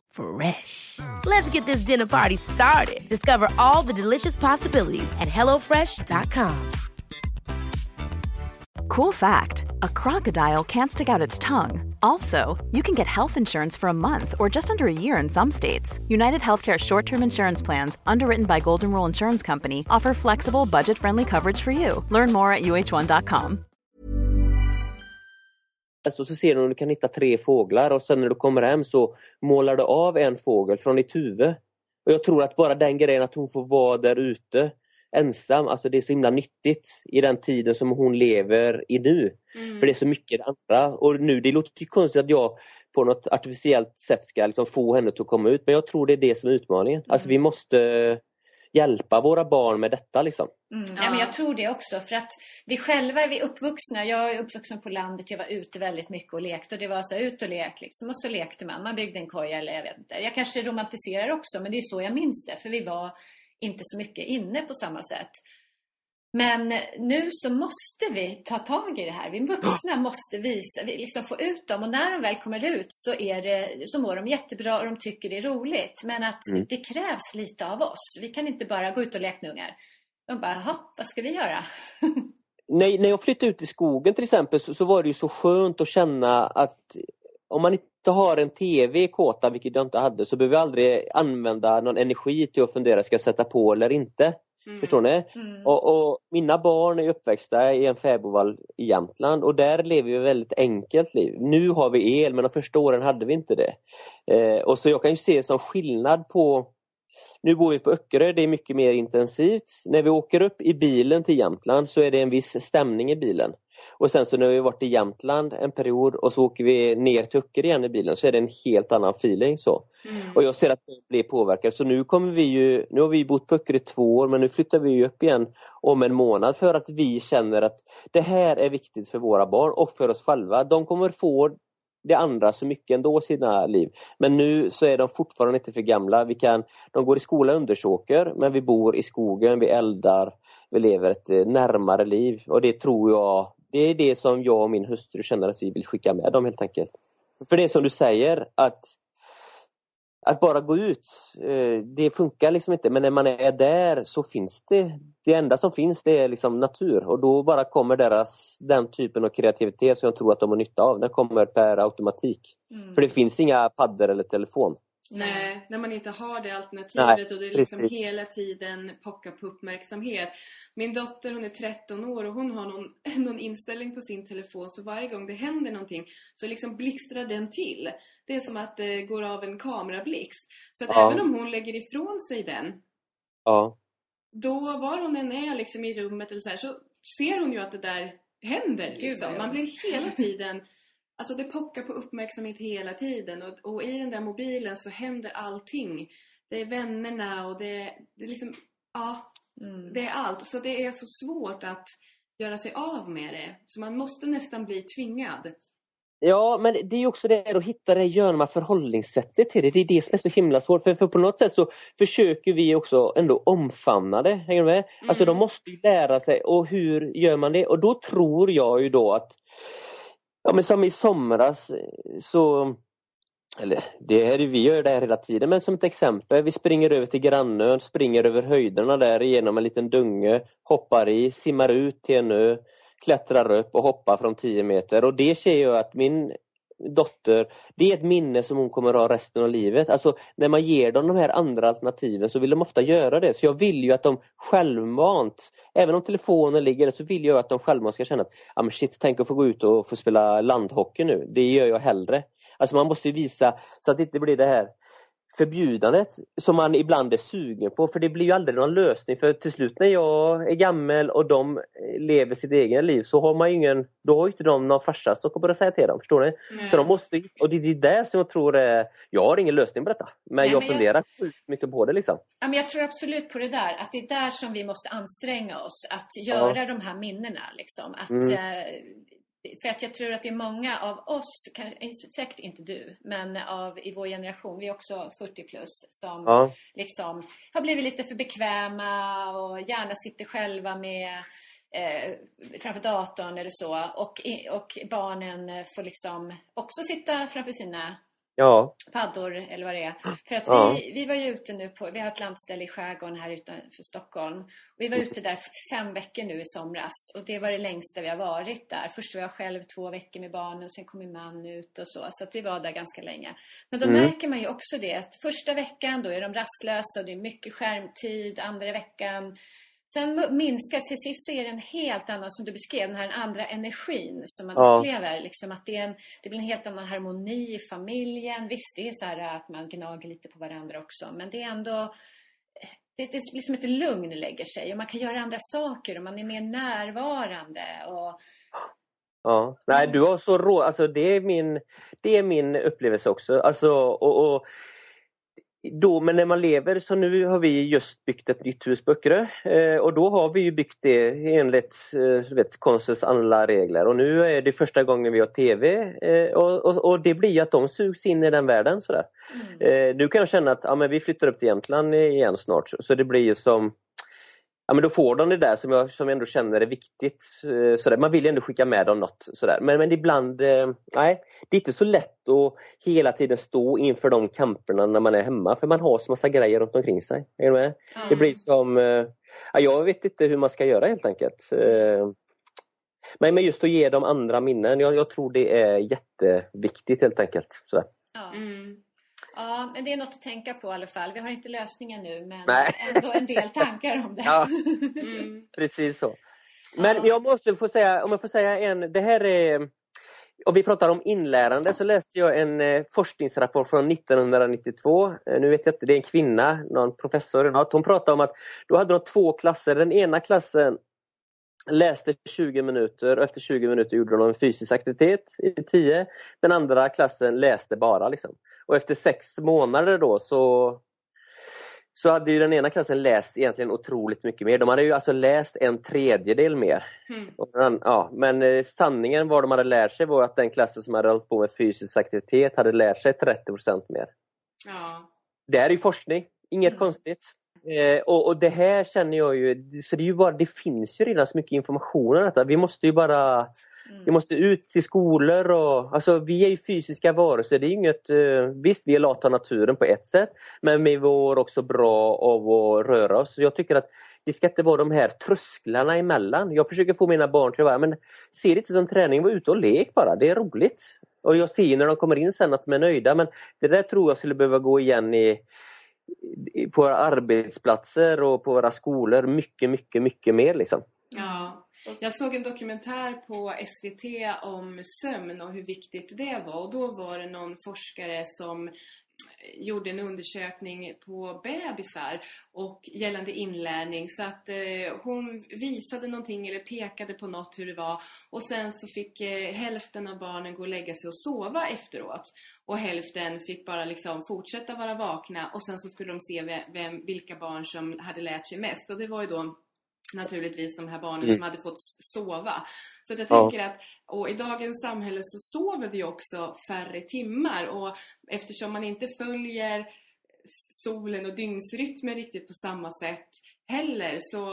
Fresh. Let's get this dinner party started. Discover all the delicious possibilities at hellofresh.com. Cool fact a crocodile can't stick out its tongue. Also, you can get health insurance for a month or just under a year in some states. United Healthcare short term insurance plans, underwritten by Golden Rule Insurance Company, offer flexible, budget friendly coverage for you. Learn more at uh1.com. Så, så ser du om du kan hitta tre fåglar och sen när du kommer hem så målar du av en fågel från ditt huvud. Och jag tror att bara den grejen att hon får vara där ute ensam, alltså det är så himla nyttigt i den tiden som hon lever i nu. Mm. För det är så mycket andra. Och nu, det låter ju konstigt att jag på något artificiellt sätt ska liksom få henne att komma ut men jag tror det är det som är utmaningen. Mm. Alltså vi måste hjälpa våra barn med detta. Liksom. Mm, ja. men jag tror det också. För att vi själva är uppvuxna. Jag är uppvuxen på landet. Jag var ute väldigt mycket och lekte. Och det var så här, ut och lek liksom. Och så lekte man. Man byggde en koja eller jag vet inte. Jag kanske romantiserar också men det är så jag minns det. För vi var inte så mycket inne på samma sätt. Men nu så måste vi ta tag i det här. Vi vuxna måste visa, liksom få ut dem. Och när de väl kommer ut så, är det, så mår de jättebra och de tycker det är roligt. Men att mm. det krävs lite av oss. Vi kan inte bara gå ut och leknungar. De bara, jaha, vad ska vi göra? <laughs> när, när jag flyttade ut i skogen till exempel så, så, var det ju så skönt att känna att om man inte har en TV i kåta, vilket jag inte hade, så behöver jag aldrig använda någon energi till att fundera, ska jag sätta på eller inte? Mm. Förstår ni? Mm. Och, och, Mina barn är uppväxta i en fäbodvall i Jämtland och där lever vi ett väldigt enkelt liv. Nu har vi el men de första åren hade vi inte det. Eh, och så jag kan ju se som skillnad på nu bor vi på Öckerö, det är mycket mer intensivt. När vi åker upp i bilen till Jämtland så är det en viss stämning i bilen. Och sen så när vi varit i Jämtland en period och så åker vi ner till Öckerö igen i bilen så är det en helt annan feeling. så. Mm. Och jag ser att det blir påverkat. Så nu kommer vi ju, nu har vi bott på Öckerö i två år men nu flyttar vi upp igen om en månad för att vi känner att det här är viktigt för våra barn och för oss själva. De kommer få det andra så mycket ändå i sina liv. Men nu så är de fortfarande inte för gamla. Vi kan, de går i skola i Undersåker men vi bor i skogen, vi eldar, vi lever ett eh, närmare liv och det tror jag det är det som jag och min hustru känner att vi vill skicka med dem helt enkelt. För det är som du säger att att bara gå ut, eh, det funkar liksom inte men när man är där så finns det, det enda som finns det är liksom natur och då bara kommer deras, den typen av kreativitet som jag tror att de har nytta av, den kommer per automatik. Mm. För det finns inga paddor eller telefon. Nej, när man inte har det alternativet Nej, och det är liksom precis. hela tiden pockar på uppmärksamhet. Min dotter hon är 13 år och hon har någon, <laughs> någon inställning på sin telefon så varje gång det händer någonting så liksom blixtrar den till. Det är som att det går av en kamerablixt. Så att ja. även om hon lägger ifrån sig den ja. då var hon än är liksom i rummet eller så, här, så ser hon ju att det där händer. Liksom. Man blir hela <laughs> tiden Alltså det pockar på uppmärksamhet hela tiden och, och, i den där mobilen så händer allting. Det är vännerna och det, det är liksom, ja, mm. det är allt. Så det är så svårt att göra sig av med det. Så man måste nästan bli tvingad. Ja, men det är också det att hitta det görma förhållningssättet till det. Det är det som är så himla svårt. För, för på något sätt så försöker vi också ändå omfamna det. Hänger du med? Mm. Alltså de måste lära sig. Och hur gör man det? Och då tror jag ju då att Ja men som i somras så eller det är, vi gör det här hela tiden men som ett exempel, vi springer över till grannön, springer över höjderna där genom en liten dunge, hoppar i, simmar ut till en ö, klättrar upp och hoppar från 10 meter och det ser jag att min dotter, det är ett minne som hon kommer ha resten av livet. Alltså när man ger dem de här andra alternativen så vill de ofta göra det. Så jag vill ju att de självmant, även om telefonen ligger där, så vill jag att de självmant ska känna att ah, men shit, tänk att få gå ut och få spela landhockey nu. Det gör jag hellre. Alltså man måste visa så att det inte blir det här förbjudandet som man ibland är sugen på för det blir ju aldrig någon lösning för till slut när jag är gammal och de lever sitt eget liv så har man ingen, då har inte de någon farsa som kommer att säga till dem, förstår ni? Mm. Så de måste, och det är där som jag tror är, jag har ingen lösning på detta men Nej, jag men funderar jag, mycket på det liksom. Ja, men jag tror absolut på det där, att det är där som vi måste anstränga oss att göra ja. de här minnena liksom. Att, mm. För att jag tror att det är många av oss, säkert inte du, men av i vår generation, vi är också 40 plus, som ja. liksom har blivit lite för bekväma och gärna sitter själva med eh, framför datorn eller så. Och, och barnen får liksom också sitta framför sina Ja. paddor eller vad det är. För att Ja. vi, vi var ju ute nu på, vi har ett landställe i skärgården här utanför Stockholm. Och vi var ute där fem veckor nu i somras och det var det längsta vi har varit där. Först var jag själv två veckor med barnen, sen kom min man ut och så. Så att vi var där ganska länge. Men då Mm. märker man ju också det. att Första veckan då är de rastlösa och det är mycket skärmtid. Andra veckan Sen minskar, till sist så är det en helt annan, som du beskrev, den här andra energin som man Ja. upplever. Liksom att det, är en, det blir en helt annan harmoni i familjen. Visst, det är så här att man gnager lite på varandra också, men det är ändå det, det blir som ett lugn lägger sig och man kan göra andra saker och man är mer närvarande. Och, Ja, nej du har så rå, alltså det är min, det är min upplevelse också. Alltså, och, och då, men när man lever, så nu har vi just byggt ett nytt hus på Öckerö eh, och då har vi ju byggt det enligt eh, vet, konstens alla regler och nu är det första gången vi har TV eh, och, och, och det blir att de sugs in i den världen. Sådär. Eh, nu kan jag känna att ja, men vi flyttar upp till Jämtland igen snart så, så det blir ju som Ja men då får de det där som jag, som jag ändå känner är viktigt. eh, Sådär. Man vill ju ändå skicka med dem något. Sådär. Men, men ibland, eh, nej, det är inte så lätt att hela tiden stå inför de kamperna när man är hemma för man har så massa grejer runt omkring sig. Är du med? Det blir som, eh, ja, jag vet inte hur man ska göra helt enkelt. Men, men just att ge dem andra minnen, jag, jag tror det är jätteviktigt helt enkelt. Sådär. ja. Ja, men det är något att tänka på i alla fall. Vi har inte lösningen nu, men Nej. ändå en del <laughs> tankar om det. Ja. Precis så. Men jag måste få säga, om jag får säga en, det här är om vi pratar om inlärande så läste jag en eh, forskningsrapport från 1992. Eh, nu vet jag inte, det är en kvinna, någon professor eller något. Hon pratade om att då hade de två klasser. Den ena klassen läste 20 minuter och efter 20 minuter gjorde de en fysisk aktivitet i 10. Den andra klassen läste bara. Liksom. Och efter sex månader då så så hade ju den ena klassen läst egentligen otroligt mycket mer. De hade ju alltså läst en tredjedel mer. Den, ja, men eh, sanningen vad de hade lärt sig var att den klassen som hade hållit på med fysisk aktivitet hade lärt sig 30% mer. Ja. Det här är ju forskning, inget konstigt. Eh, och, och det här känner jag ju, så det, är ju bara, det finns ju redan så mycket information om detta. Vi måste ju bara vi måste ut till skolor och alltså vi är ju fysiska varelser. Det är inget, eh, visst vi är lata naturen på ett sätt men vi mår också bra av att röra oss. Så jag tycker att det ska inte vara de här trösklarna emellan. Jag försöker få mina barn till att vara, men se det inte som träning, var ute och lek bara, det är roligt. Och jag ser när de kommer in sen att de är nöjda men det där tror jag skulle behöva gå igen i på våra arbetsplatser och på våra skolor mycket, mycket, mycket mer liksom. Ja. Jag såg en dokumentär på SVT om sömn och hur viktigt det var. Och då var det någon forskare som eh, gjorde en undersökning på bebisar och gällande inlärning. Så att eh, hon visade någonting eller pekade på något hur det var. Och sen så fick eh, hälften av barnen gå och lägga sig och sova efteråt. Och hälften fick bara liksom fortsätta vara vakna. Och sen så skulle de se vem, vilka barn som hade lärt sig mest. Och det var ju då naturligtvis de här barnen Mm. som hade fått sova. Så jag Ja. tänker att och i dagens samhälle så sover vi också färre timmar och eftersom man inte följer solen och dygnsrytmen riktigt på samma sätt heller så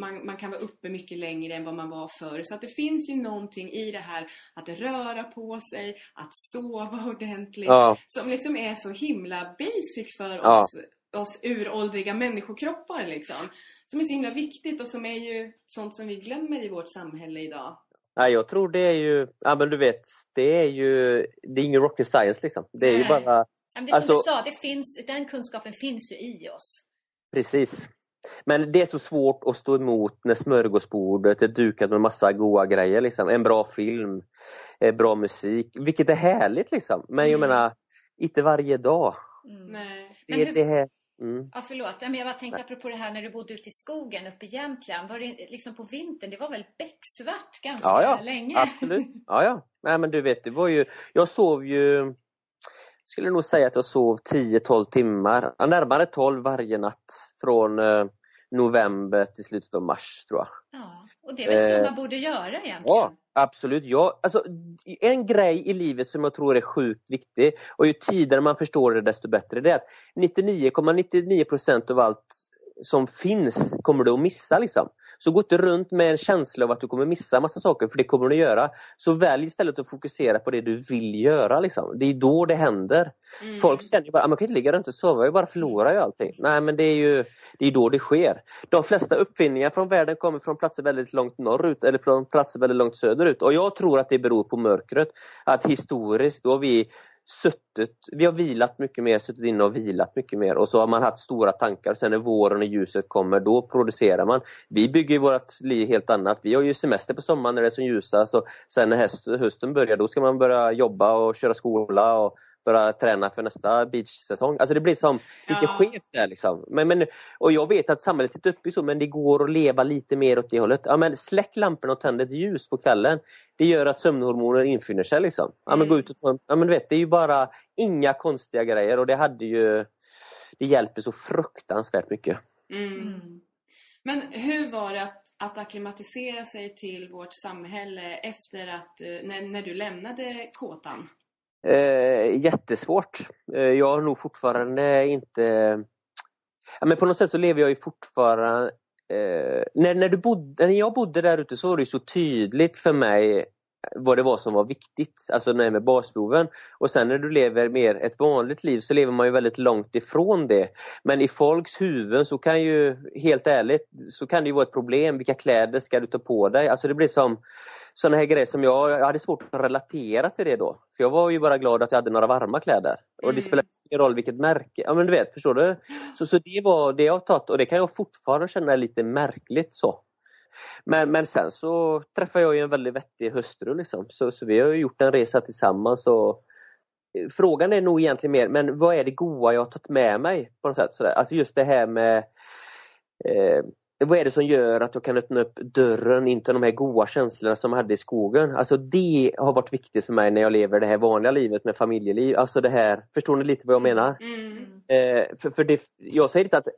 man, man kan vara uppe mycket längre än vad man var förr. Så att det finns ju någonting i det här att röra på sig, att sova ordentligt Ja. som liksom är så himla basic för Ja. oss, oss uråldriga människokroppar liksom. Som är så himla viktigt och som är ju sånt som vi glömmer i vårt samhälle idag. Nej, jag tror det är ju, ja men du vet, det är ju, det är ingen rocket science liksom. Det är ju Nej. bara, Ja, men det är som Alltså- du sa, det finns, den kunskapen finns ju i oss. precis. Men det är så svårt att stå emot när smörgåsbordet är dukat med massa goda grejer liksom. En bra film, eh, bra musik, vilket är härligt liksom. Men jag Mm. menar, inte varje dag. Nej. Men Det, hur- det här, mm. Ja, förlåt. Men jag bara tänkte apropå det här när du bodde ute i skogen uppe i Jämtland. Var det liksom på vintern? Det var väl becksvart ganska Ja, ja, länge? absolut. Ja, ja. Nej, men du vet, det var ju, jag sov ju, skulle nog säga att jag sov 10-12 timmar, ja, närmare 12 varje natt från eh, november till slutet av mars tror jag. Ja, och det är väl så Eh, man borde göra egentligen? Ja, absolut. Ja, alltså, en grej i livet som jag tror är sjukt viktig och ju tidigare man förstår det desto bättre det är att 99,99% av allt som finns kommer du att missa. Liksom. Så gå inte runt med en känsla av att du kommer missa massa saker, för det kommer du göra. Så välj istället att fokusera på det du vill göra. Liksom. Det är då det händer. Mm. Folk känner ju bara, ah, man kan inte ligga runt och sova, jag bara förlorar ju allting. Nej men det är ju det är då det sker. De flesta uppfinningar från världen kommer från platser väldigt långt norrut eller från platser väldigt långt söderut. Och jag tror att det beror på mörkret. Att historiskt, då vi suttit, vi har vilat mycket mer, suttit inne och vilat mycket mer och så har man haft stora tankar. Sen när våren och ljuset kommer, då producerar man. Vi bygger vårt liv helt annat. Vi har ju semester på sommaren när det är som ljusast och sen när hösten börjar, då ska man börja jobba och köra skola och börja träna för nästa beachsäsong. Alltså det blir som lite ja. skevt där liksom. Men, men, och jag vet att samhället är uppe så men det går att leva lite mer åt det hållet. Ja, men släck lamporna och tänd ett ljus på kvällen. Det gör att sömnhormoner infinner sig. Liksom. Ja, men gå ut och ta, ja, men du vet, det är ju bara inga konstiga grejer och det hade ju det hjälper så fruktansvärt mycket. Mm. mm. Men hur var det att, att akklimatisera sig till vårt samhälle efter att, eh, när, när du lämnade kåtan? Eh, jättesvårt. Eh, jag har nog fortfarande inte... Ja, men på något sätt så lever jag ju fortfarande... Eh, när, när, du bodde, när jag bodde där ute så var det så tydligt för mig vad det var som var viktigt, alltså det med basbehoven. Och sen när du lever mer ett vanligt liv så lever man ju väldigt långt ifrån det. Men i folks huvuden så kan ju, helt ärligt, så kan det ju vara ett problem. Vilka kläder ska du ta på dig? Alltså det blir som sådana här grejer som jag, jag hade svårt att relatera till det då. För jag var ju bara glad att jag hade några varma kläder. Och det mm. spelar ingen roll vilket märke. Ja men du vet, förstår du? Så, så det var det jag har tagit och det kan jag fortfarande känna lite märkligt så. Men, men sen så träffade jag ju en väldigt vettig hustru liksom. Så, så vi har gjort en resa tillsammans och eh, Frågan är nog egentligen mer, men vad är det goa jag har tagit med mig? på något sätt sådär. Alltså just det här med eh, vad är det som gör att jag kan öppna upp dörren in till de här goda känslorna som jag hade i skogen? Alltså det har varit viktigt för mig när jag lever det här vanliga livet med familjeliv. Alltså det här, förstår ni lite vad jag menar? Mm. Eh, för, för det, jag säger inte att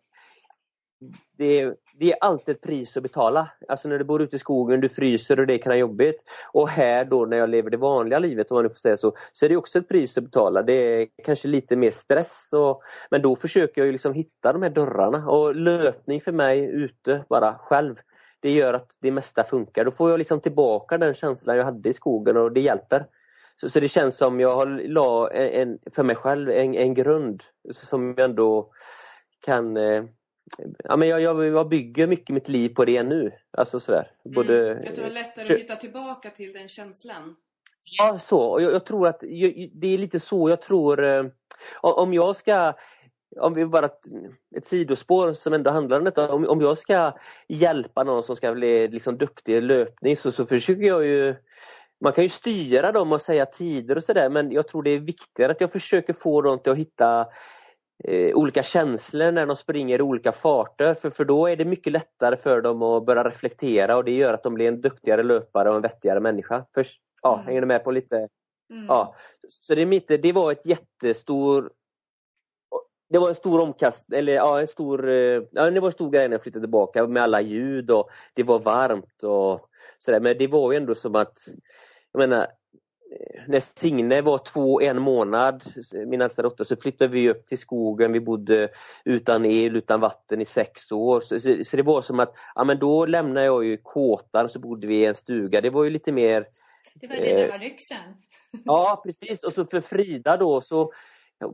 det, det, är alltid ett pris att betala. Alltså när du bor ute i skogen, du fryser och det kan vara jobbigt. Och här då när jag lever det vanliga livet, om man nu får säga så, så är det också ett pris att betala. Det är kanske lite mer stress. Och, men då försöker jag liksom hitta de här dörrarna. Och löpning för mig ute bara själv, det gör att det mesta funkar. Då får jag liksom tillbaka den känslan jag hade i skogen och det hjälper. Så, så det känns som jag har la en, för mig själv en, en grund som jag ändå kan eh, ja, men jag, jag, jag bygger mycket mitt liv på det nu. Alltså sådär. Mm. Både, mm, att du har lättare att hitta tillbaka till den känslan? Ja, så. Och jag, jag tror att jag, det är lite så jag tror. Eh, om jag ska om vi bara ett sidospår som ändå handlar om detta. Om, om jag ska hjälpa någon som ska bli liksom duktig i löpning så, så försöker jag ju man kan ju styra dem och säga tider och sådär men jag tror det är viktigare att jag försöker få dem till att hitta eh, olika känslor när de springer i olika farter för, för då är det mycket lättare för dem att börja reflektera och det gör att de blir en duktigare löpare och en vettigare människa. Först, ja, mm. Hänger du med på lite? Mm. Ja. Så det, mitt, det var ett jättestor det var en stor omkast, eller ja, en stor, eh, ja, det var en stor grej när jag flyttade tillbaka med alla ljud och det var varmt och sådär. Men det var ju ändå som att, jag menar, när Signe var två, en månad, min äldsta dotter, så flyttade vi upp till skogen. Vi bodde utan el, utan vatten i sex år. Så, så, så det var som att, ja men då lämnade jag ju kåtan så bodde vi i en stuga. Det var ju lite mer... Det var det eh, ryxen. <laughs> Ja precis och så för Frida då så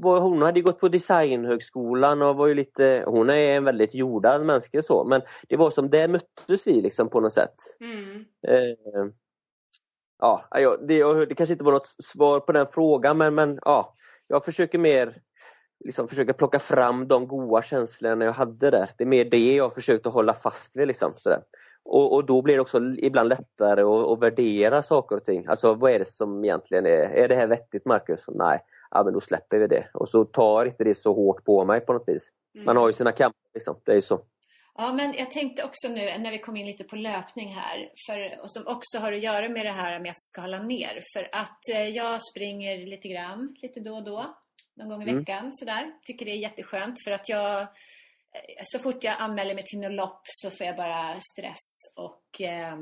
hon hade gått på designhögskolan och var ju lite, hon är en väldigt jordad människa så men det var som, där möttes vi liksom på något sätt. Mm. Eh, ja, det, det kanske inte var något svar på den frågan men, men ja, jag försöker mer liksom försöka plocka fram de goda känslorna jag hade där. Det är mer det jag försökt att hålla fast vid. Liksom, sådär. Och, och då blir det också ibland lättare att, att, värdera saker och ting. Alltså vad är det som egentligen är, är det här vettigt Marcus? Nej, ja, men då släpper vi det. Och så tar inte det så hårt på mig på något vis. Man har ju sina kamper liksom, det är ju så. Ja, men jag tänkte också nu när vi kom in lite på löpning här, för, och som också har att göra med det här med att skala ner. För att eh, jag springer lite grann, lite då och då, någon gång i mm. veckan sådär. Tycker det är jätteskönt för att jag, eh, så fort jag anmäler mig till något lopp så får jag bara stress och eh,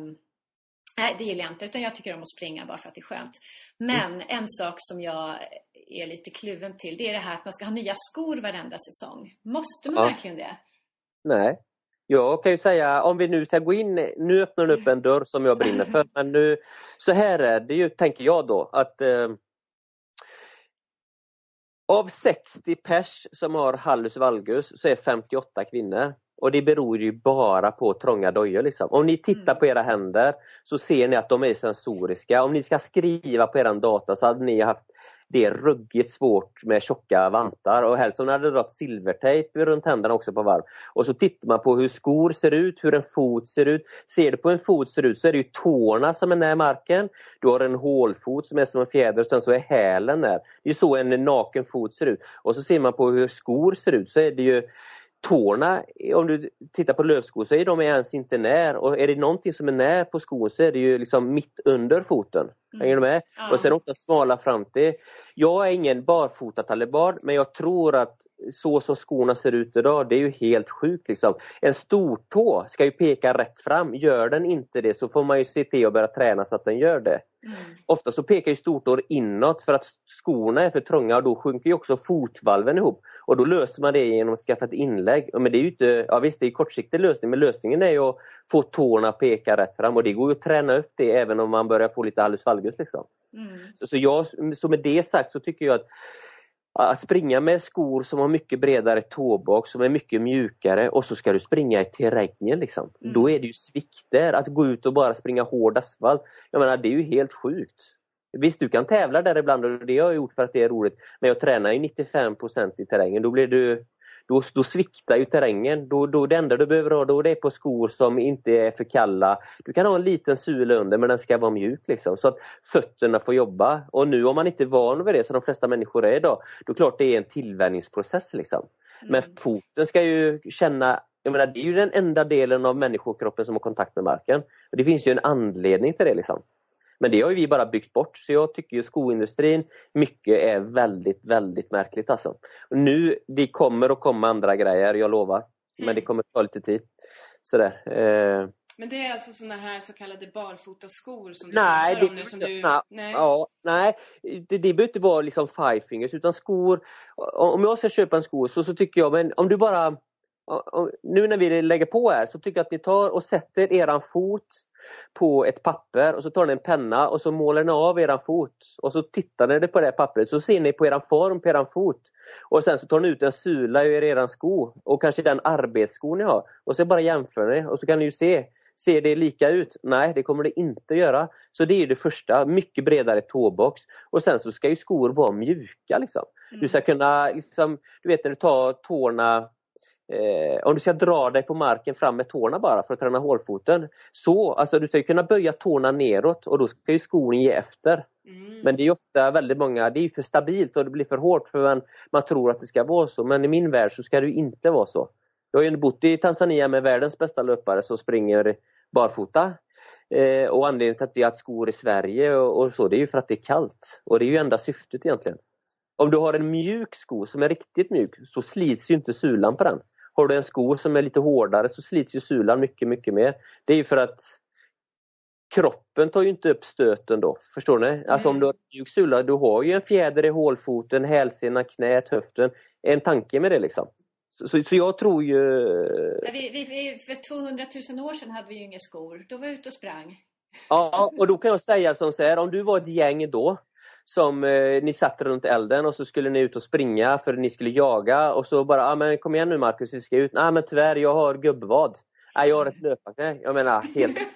nej, det gillar jag inte. Utan jag tycker om att springa bara för att det är skönt. Men mm. en sak som jag är lite kluven till, det är det här att man ska ha nya skor varenda säsong. Måste man ja. verkligen det? Nej, Jag kan ju säga, om vi nu ska gå in, nu öppnar du upp en dörr som jag brinner för, men nu, så här är det ju, tänker jag då, att eh, av 60 pers som har hallus valgus så är 58 kvinnor. Och det beror ju bara på trånga dojor. Liksom. Om ni tittar på era händer så ser ni att de är sensoriska. Om ni ska skriva på er data så hade ni haft det är ruggigt svårt med tjocka vantar och helst om ni hade dragit silvertejp runt händerna också på varv. Och så tittar man på hur skor ser ut, hur en fot ser ut. Ser du på en fot ser ut så är det ju tårna som är nära marken. Du har en hålfot som är som en fjäder och sen så är hälen där. Det är så en naken fot ser ut. Och så ser man på hur skor ser ut så är det ju tårna, om du tittar på lövskor så är de ens inte när och är det någonting som är när på skon så är det ju liksom mitt under foten. Mm. Hänger du med? Ja. Och sen ofta smala fram till. Jag är ingen barfota taliban men jag tror att så som skorna ser ut idag, det är ju helt sjukt. Liksom. En stortå ska ju peka rätt fram. Gör den inte det så får man ju se till att börja träna så att den gör det. Mm. Ofta så pekar ju stortår inåt för att skorna är för trånga och då sjunker ju också fotvalven ihop. Och då löser man det genom att skaffa ett inlägg. Men det är ju inte, ja visst det är kortsiktig lösning men lösningen är ju att få tårna att peka rätt fram och det går ju att träna upp det även om man börjar få lite hallus valgus. Liksom. Mm. Så, så, jag, så med det sagt så tycker jag att att springa med skor som har mycket bredare tåbak, som är mycket mjukare och så ska du springa i terrängen. Liksom. Mm. Då är det ju svikter. Att gå ut och bara springa hård asfalt, jag menar det är ju helt sjukt. Visst, du kan tävla där ibland och det har jag gjort för att det är roligt. Men jag tränar ju 95% i terrängen. Då blir du då, då sviktar ju terrängen. Då, då, det enda du behöver ha då det är på skor som inte är för kalla. Du kan ha en liten sula under men den ska vara mjuk liksom, så att fötterna får jobba. Och nu om man inte är van vid det, som de flesta människor är idag, då klart det är en tillvänjningsprocess. Liksom. Mm. Men foten ska ju känna jag menar, det är ju den enda delen av människokroppen som har kontakt med marken. Och Det finns ju en anledning till det. Liksom. Men det har vi bara byggt bort så jag tycker ju skoindustrin mycket är väldigt, väldigt märkligt alltså. Nu, det kommer att komma andra grejer, jag lovar. Mm. Men det kommer att ta lite tid. Sådär. Eh. Men det är alltså såna här så kallade barfotaskor som du nej, pratar om nu som du... Nej, nej. Ja, nej. Det, det behöver inte vara liksom five fingers utan skor. Om jag ska köpa en sko så, så tycker jag, men om du bara nu när vi lägger på här så tycker jag att ni tar och sätter eran fot på ett papper och så tar ni en penna och så målar ni av eran fot och så tittar ni på det pappret så ser ni på eran form på eran fot. Och sen så tar ni ut en sula ur eran sko och kanske den arbetssko ni har och så bara jämför ni och så kan ni ju se Ser det lika ut? Nej, det kommer det inte göra. Så det är det första, mycket bredare tåbox. Och sen så ska ju skor vara mjuka. Liksom. Mm. Du ska kunna, liksom, du vet när du tar tårna Eh, om du ska dra dig på marken fram med tårna bara för att träna hålfoten. Så, alltså du ska kunna böja tårna neråt och då ska ju skon ge efter. Mm. Men det är ofta väldigt många, det är för stabilt och det blir för hårt för man, man tror att det ska vara så. Men i min värld så ska det inte vara så. Jag har ju bott i Tanzania med världens bästa löpare som springer barfota. Eh, och anledningen till att det är att skor i Sverige och, och, så, det är ju för att det är kallt. Och det är ju enda syftet egentligen. Om du har en mjuk sko som är riktigt mjuk så slits ju inte sulan på den. Har du en sko som är lite hårdare så slits ju sulan mycket, mycket mer. Det är ju för att kroppen tar ju inte upp stöten då. Förstår ni? Mm. Alltså om du har en mjuk sula, du har ju en fjäder i hålfoten, hälsenan, knät, höften. En tanke med det liksom. Så, så, så jag tror ju... vi, vi, för 200 000 år sedan hade vi ju inga skor. Då var vi ute och sprang. Ja, och då kan jag säga som så här, om du var ett gäng då som eh, ni satt runt elden och så skulle ni ut och springa för ni skulle jaga och så bara, ah, men kom igen nu Marcus, vi ska ut. Nej men tyvärr, jag har gubbvad. Nej, jag har ett löpaknä. Jag menar, helt... <laughs>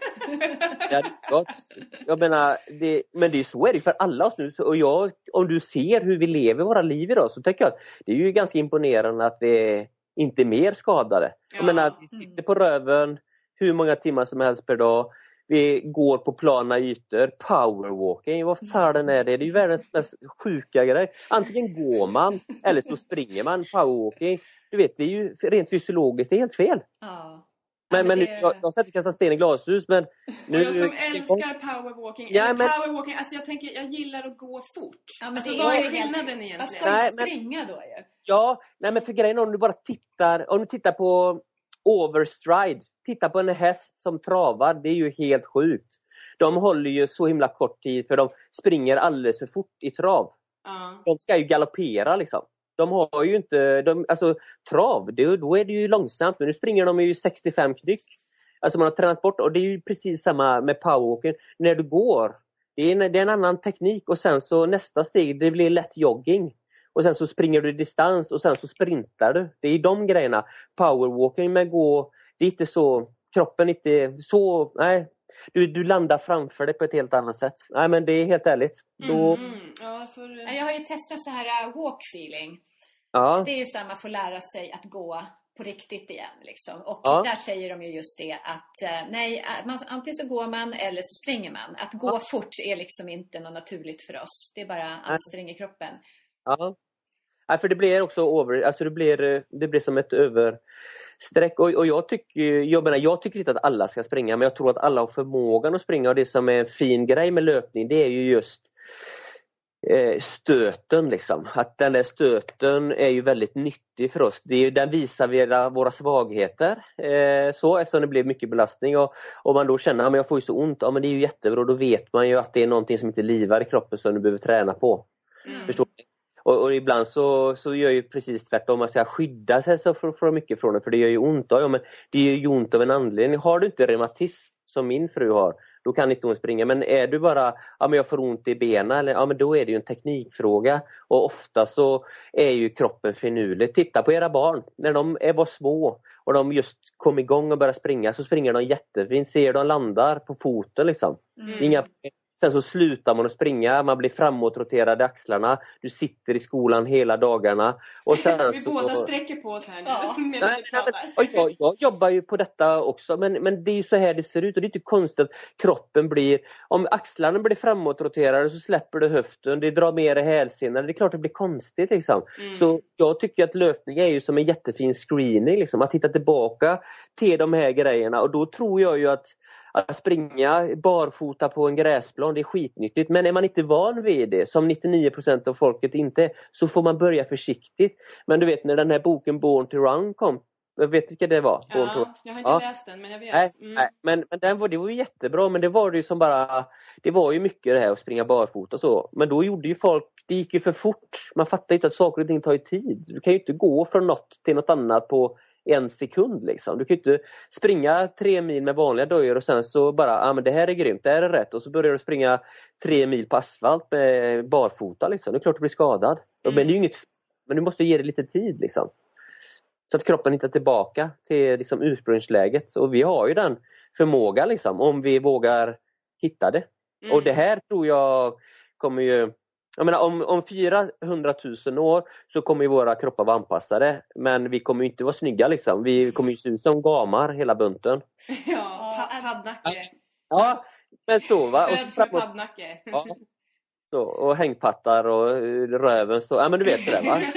Jag menar, det, men det är så är det för alla oss nu. Och jag, om du ser hur vi lever våra liv idag så tycker jag att det är ju ganska imponerande att vi är inte är mer skadade. Ja. Jag menar, vi sitter på röven hur många timmar som helst per dag. Vi går på plana ytor. Powerwalking, vad fan är det? Det är ju världens mest sjuka grej. Antingen går man <laughs> eller så springer man powerwalking. Du vet, det är ju rent fysiologiskt, det är helt fel. Ja. Men, men, det... jag, jag har sett kasta sten i glashus men... <laughs> Nu, och jag som älskar powerwalking, ja, men... powerwalking, alltså jag tänker, jag gillar att gå fort. Ja, men alltså vad är skillnaden egentligen? Vad ska nej, springa då ju? Ja, nej men för grejen om du bara tittar, om du tittar på overstride, titta på en häst som travar, det är ju helt sjukt. De håller ju så himla kort tid för de springer alldeles för fort i trav. Uh. De ska ju galoppera liksom. De har ju inte, de, alltså trav, det, då är det ju långsamt men nu springer de ju 65 knyck. Alltså man har tränat bort och det är ju precis samma med powerwalken. När du går, det är, en, det är en annan teknik och sen så nästa steg det blir lätt jogging. Och sen så springer du distans och sen så sprintar du. Det är de grejerna. Powerwalking med gå, det är inte så, kroppen inte så, nej. Du, du landar framför dig på ett helt annat sätt. Nej men det är helt ärligt. Då, Mm. Ja, för... Jag har ju testat så här uh, walk feeling. ja, Det är ju så att man får lära sig att gå på riktigt igen. Liksom. Och Ja. där säger de ju just det att eh, nej, eh, man, antingen så går man eller så springer man. Att gå fort är liksom inte något naturligt för oss. Det är bara anstränger kroppen. Ja. Nej, för det blir också over, alltså det blir, eh, det blir som ett överstreck. Och, och jag, tycker, jag, menar, jag tycker inte att alla ska springa men jag tror att alla har förmågan att springa och det som är en fin grej med löpning det är ju just eh, stöten liksom. Att den där stöten är ju väldigt nyttig för oss. Det är, den visar våra, våra svagheter. Eh, så eftersom det blir mycket belastning och om man då känner att jag får ju så ont, ja men det är ju jättebra. Då vet man ju att det är någonting som inte livar i kroppen som du behöver träna på. Förstår du? Och, och ibland så, så gör ju precis tvärtom, man ska skydda sig så för, för mycket från det för det gör ju ont. Ja, men det gör ju ont av en anledning. Har du inte reumatism som min fru har, då kan inte hon springa. Men är du bara, ja men jag får ont i benen, eller, ja men då är det ju en teknikfråga. Och ofta så är ju kroppen finurlig. Titta på era barn, när de är, var små och de just kom igång och började springa så springer de jättefint. Ser de landar på foten liksom. Inga Sen så slutar man att springa, man blir framåtroterad i axlarna, du sitter i skolan hela dagarna. Och sen Vi så... båda sträcker på oss här nu Ja. <laughs> medan Nej, vi nej, men, pratar. och jag, jag jobbar ju på detta också men, men det är ju så här det ser ut och det är inte konstigt att kroppen blir, om axlarna blir framåtroterade så släpper du höften, det drar mer i hälsenorna, det är klart det blir konstigt liksom. Mm. Så jag tycker att löpning är ju som en jättefin screening, liksom, att hitta tillbaka till de här grejerna och då tror jag ju att att springa barfota på en gräsplan, det är skitnyttigt. Men är man inte van vid det, som 99% av folket inte är, så får man börja försiktigt. Men du vet när den här boken Born to Run kom, jag vet vilka det var? Born to Ja, jag har inte Ja. läst den men jag vet. Nej, Mm. nej, men, men den var, det var ju jättebra men det var ju som bara Det var ju mycket det här att springa barfota och så men då gjorde ju folk Det gick ju för fort Man fattar inte att saker och ting tar ju tid. Du kan ju inte gå från något till något annat på en sekund liksom. Du kan ju inte springa tre mil med vanliga dojor och sen så bara, ja ah, men det här är grymt, det här är rätt och så börjar du springa tre mil på asfalt med barfota liksom. Det är klart du blir skadad. Men det är ju inget Men du måste ge det lite tid liksom. Så att kroppen hittar tillbaka till liksom ursprungsläget. Och vi har ju den förmågan liksom, om vi vågar hitta det. Mm. Och det här tror jag kommer ju jag menar, om, om 400 000 år så kommer ju våra kroppar vara anpassade men vi kommer ju inte vara snygga liksom. Vi kommer ju se ut som gamar hela bunten. <laughs> Ja, pa- paddnacke. Ja, men så va. Och, Föds med paddnacke. Ja. så, och hängpattar och eh, röven står, ja men du vet sådär va. <laughs>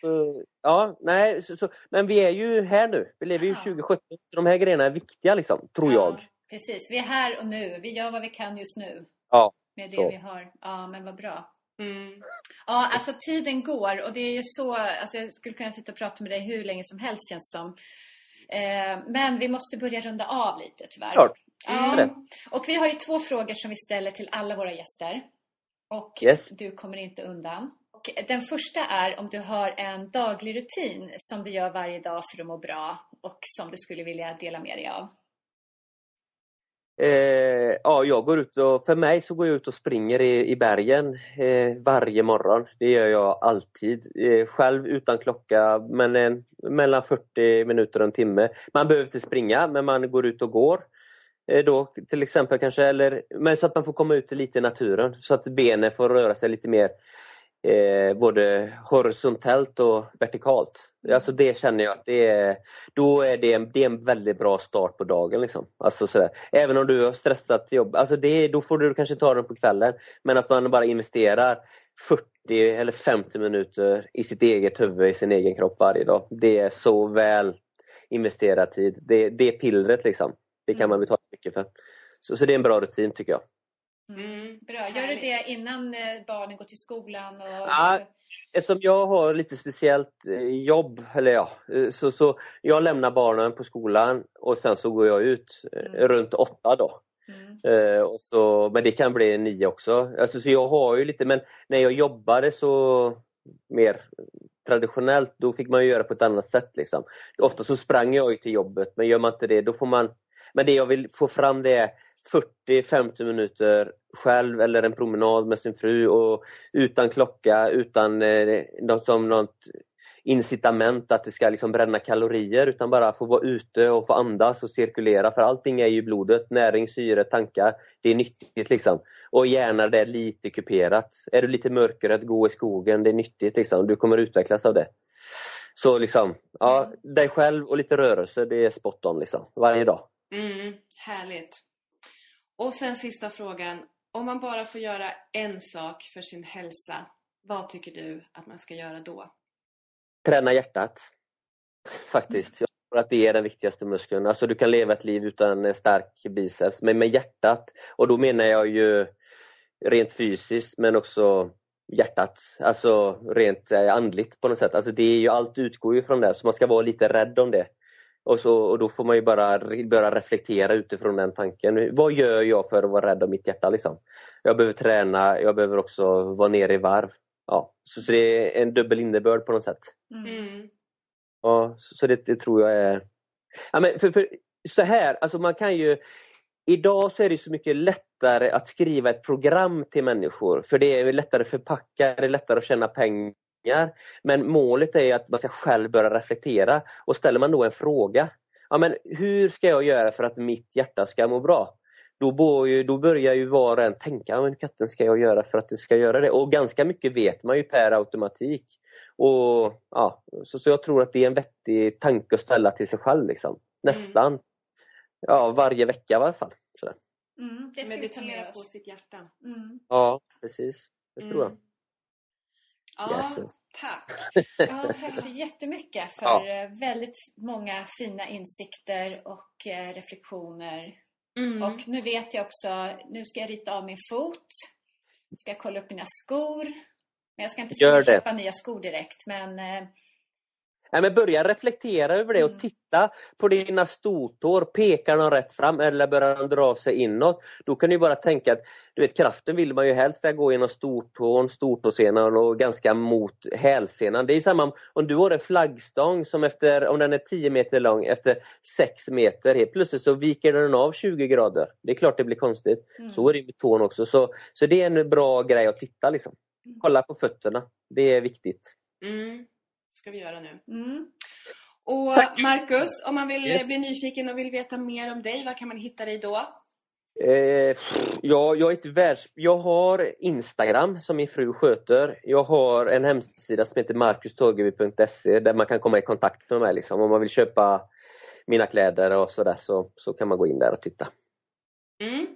Så, ja, nej, så, så, men vi är ju här nu. Vi lever ju Ja. 2017. Så de här grejerna är viktiga liksom, tror jag. Precis, vi är här och nu. Vi gör vad vi kan just nu. Ja, Med det så. vi har. Ja, men vad bra. Mm. Ja, alltså tiden går och det är ju så, alltså jag skulle kunna sitta och prata med dig hur länge som helst känns som. Eh, men vi måste börja runda av lite tyvärr. Klart. Ja. Och vi har ju två frågor som vi ställer till alla våra gäster. Och Yes. du kommer inte undan. Och den första är om du har en daglig rutin som du gör varje dag för att må bra och som du skulle vilja dela med dig av. Eh, ja, jag går ut och, för mig så går jag ut och springer i, i bergen eh, varje morgon. Det gör jag alltid. Eh, själv utan klocka, men eh, mellan 40 minuter och en timme. Man behöver inte springa, men man går ut och går. Eh, då till exempel kanske, eller, men så att man får komma ut lite i naturen så att benen får röra sig lite mer eh, både horisontellt och vertikalt. Alltså det känner jag att det är, då är det, en, det är en väldigt bra start på dagen. Liksom. Alltså sådär. Även om du har stressat jobb, alltså det, då får du kanske ta den på kvällen. Men att man bara investerar 40 eller 50 minuter i sitt eget huvud, i sin egen kropp varje dag. Det är så väl investerad tid. Det, det är pillret liksom. Det kan man betala mycket för. Så, så det är en bra rutin tycker jag. Mm. Bra. Gör du det innan eh, barnen går till skolan? Och... Ja. Eftersom jag har lite speciellt eh, jobb, eller ja, eh, så, så jag lämnar barnen på skolan och sen så går jag ut Mm. runt åtta då. Mm. Och så, men det kan bli nio också. Alltså, så jag har ju lite, men när jag jobbade så mer traditionellt, då fick man göra på ett annat sätt. Liksom. Ofta så sprang jag till jobbet, men gör man inte det, då får man... Men det jag vill få fram det är 40-50 minuter själv eller en promenad med sin fru och utan klocka, utan eh, något som något incitament att det ska liksom bränna kalorier utan bara få vara ute och få andas och cirkulera för allting är ju blodet, näring, syre, tankar. Det är nyttigt liksom. Och gärna det är lite kuperat. Är du lite mörkare att gå i skogen, det är nyttigt liksom. Du kommer utvecklas av det. Så liksom, ja, dig själv och lite rörelse, det är spot on liksom. Varje dag. Mm, härligt. Och sen sista frågan. Om man bara får göra en sak för sin hälsa, vad tycker du att man ska göra då? Träna hjärtat. <laughs> Faktiskt. Jag tror att det är den viktigaste muskeln. Alltså du kan leva ett liv utan en stark biceps, men med hjärtat. Och då menar jag ju rent fysiskt men också hjärtat, alltså rent eh, andligt på något sätt. Alltså det är ju, allt utgår ju från det, så man ska vara lite rädd om det. Och, så, och då får man ju bara börja reflektera utifrån den tanken. Vad gör jag för att vara rädd om mitt hjärta? Liksom? Jag behöver träna, jag behöver också vara nere i varv. Ja, så, så det är en dubbel innebörd på något sätt. Mm. Ja, så, så det, det, tror jag är... Ja, men för, för, så här, alltså man kan ju... Idag så är det så mycket lättare att skriva ett program till människor för det är lättare att förpacka, det är lättare att tjäna pengar men målet är att man ska själv börja reflektera och ställer man då en fråga, ja men hur ska jag göra för att mitt hjärta ska må bra? Då, ju, då börjar ju var och en tänka, men katten ska jag göra för att det ska göra det? Och ganska mycket vet man ju per automatik. Och, ja, så, så jag tror att det är en vettig tanke att ställa till sig själv. Liksom. Nästan mm. ja, varje vecka i alla fall. Mm, Meditera på sitt hjärta. Mm. Ja, precis. Det tror jag. Ja, tack. <laughs> Ja, tack så jättemycket för ja. Eh, väldigt många fina insikter och eh, reflektioner. Mm. Och nu vet jag också, nu ska jag rita av min fot. Ska kolla upp mina skor. Men jag ska inte köpa nya skor direkt. Men eh, Nej, men börja reflektera över det och mm. titta på dina stortår. Pekar de rätt fram eller börjar de dra sig inåt? Då kan du bara tänka att du vet, kraften vill man ju helst gå genom stortån, stortåsenan och ganska mot hälsenan. Det är samma om du har en flaggstång som efter, om den är 10 meter lång, efter 6 meter, helt plötsligt så viker den av 20 grader. Det är klart det blir konstigt. Mm. Så är det med tån också. Så, så det är en bra grej att titta. Liksom. Mm. Kolla på fötterna. Det är viktigt. Mm ska vi göra nu. Mm. Och Tack. Marcus, om man vill yes. bli nyfiken och vill veta mer om dig, var kan man hitta dig då? Eh, ja, jag, är ett världs... jag har Instagram som min fru sköter. Jag har en hemsida som heter markustorgeby.se där man kan komma i kontakt med mig. Liksom. Om man vill köpa mina kläder och sådär så, så kan man gå in där och titta. Mm.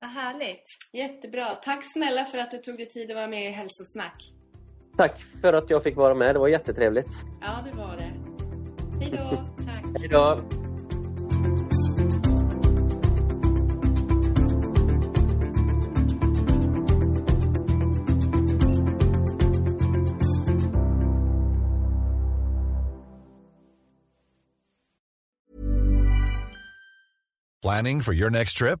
Vad härligt! Jättebra! Tack snälla för att du tog dig tid att vara med i Hälsosnack. Tack för att jag fick vara med. Det var jättetrevligt. Ja, det var det. Hej då. <laughs> Tack. Hej då. Planning for your next trip?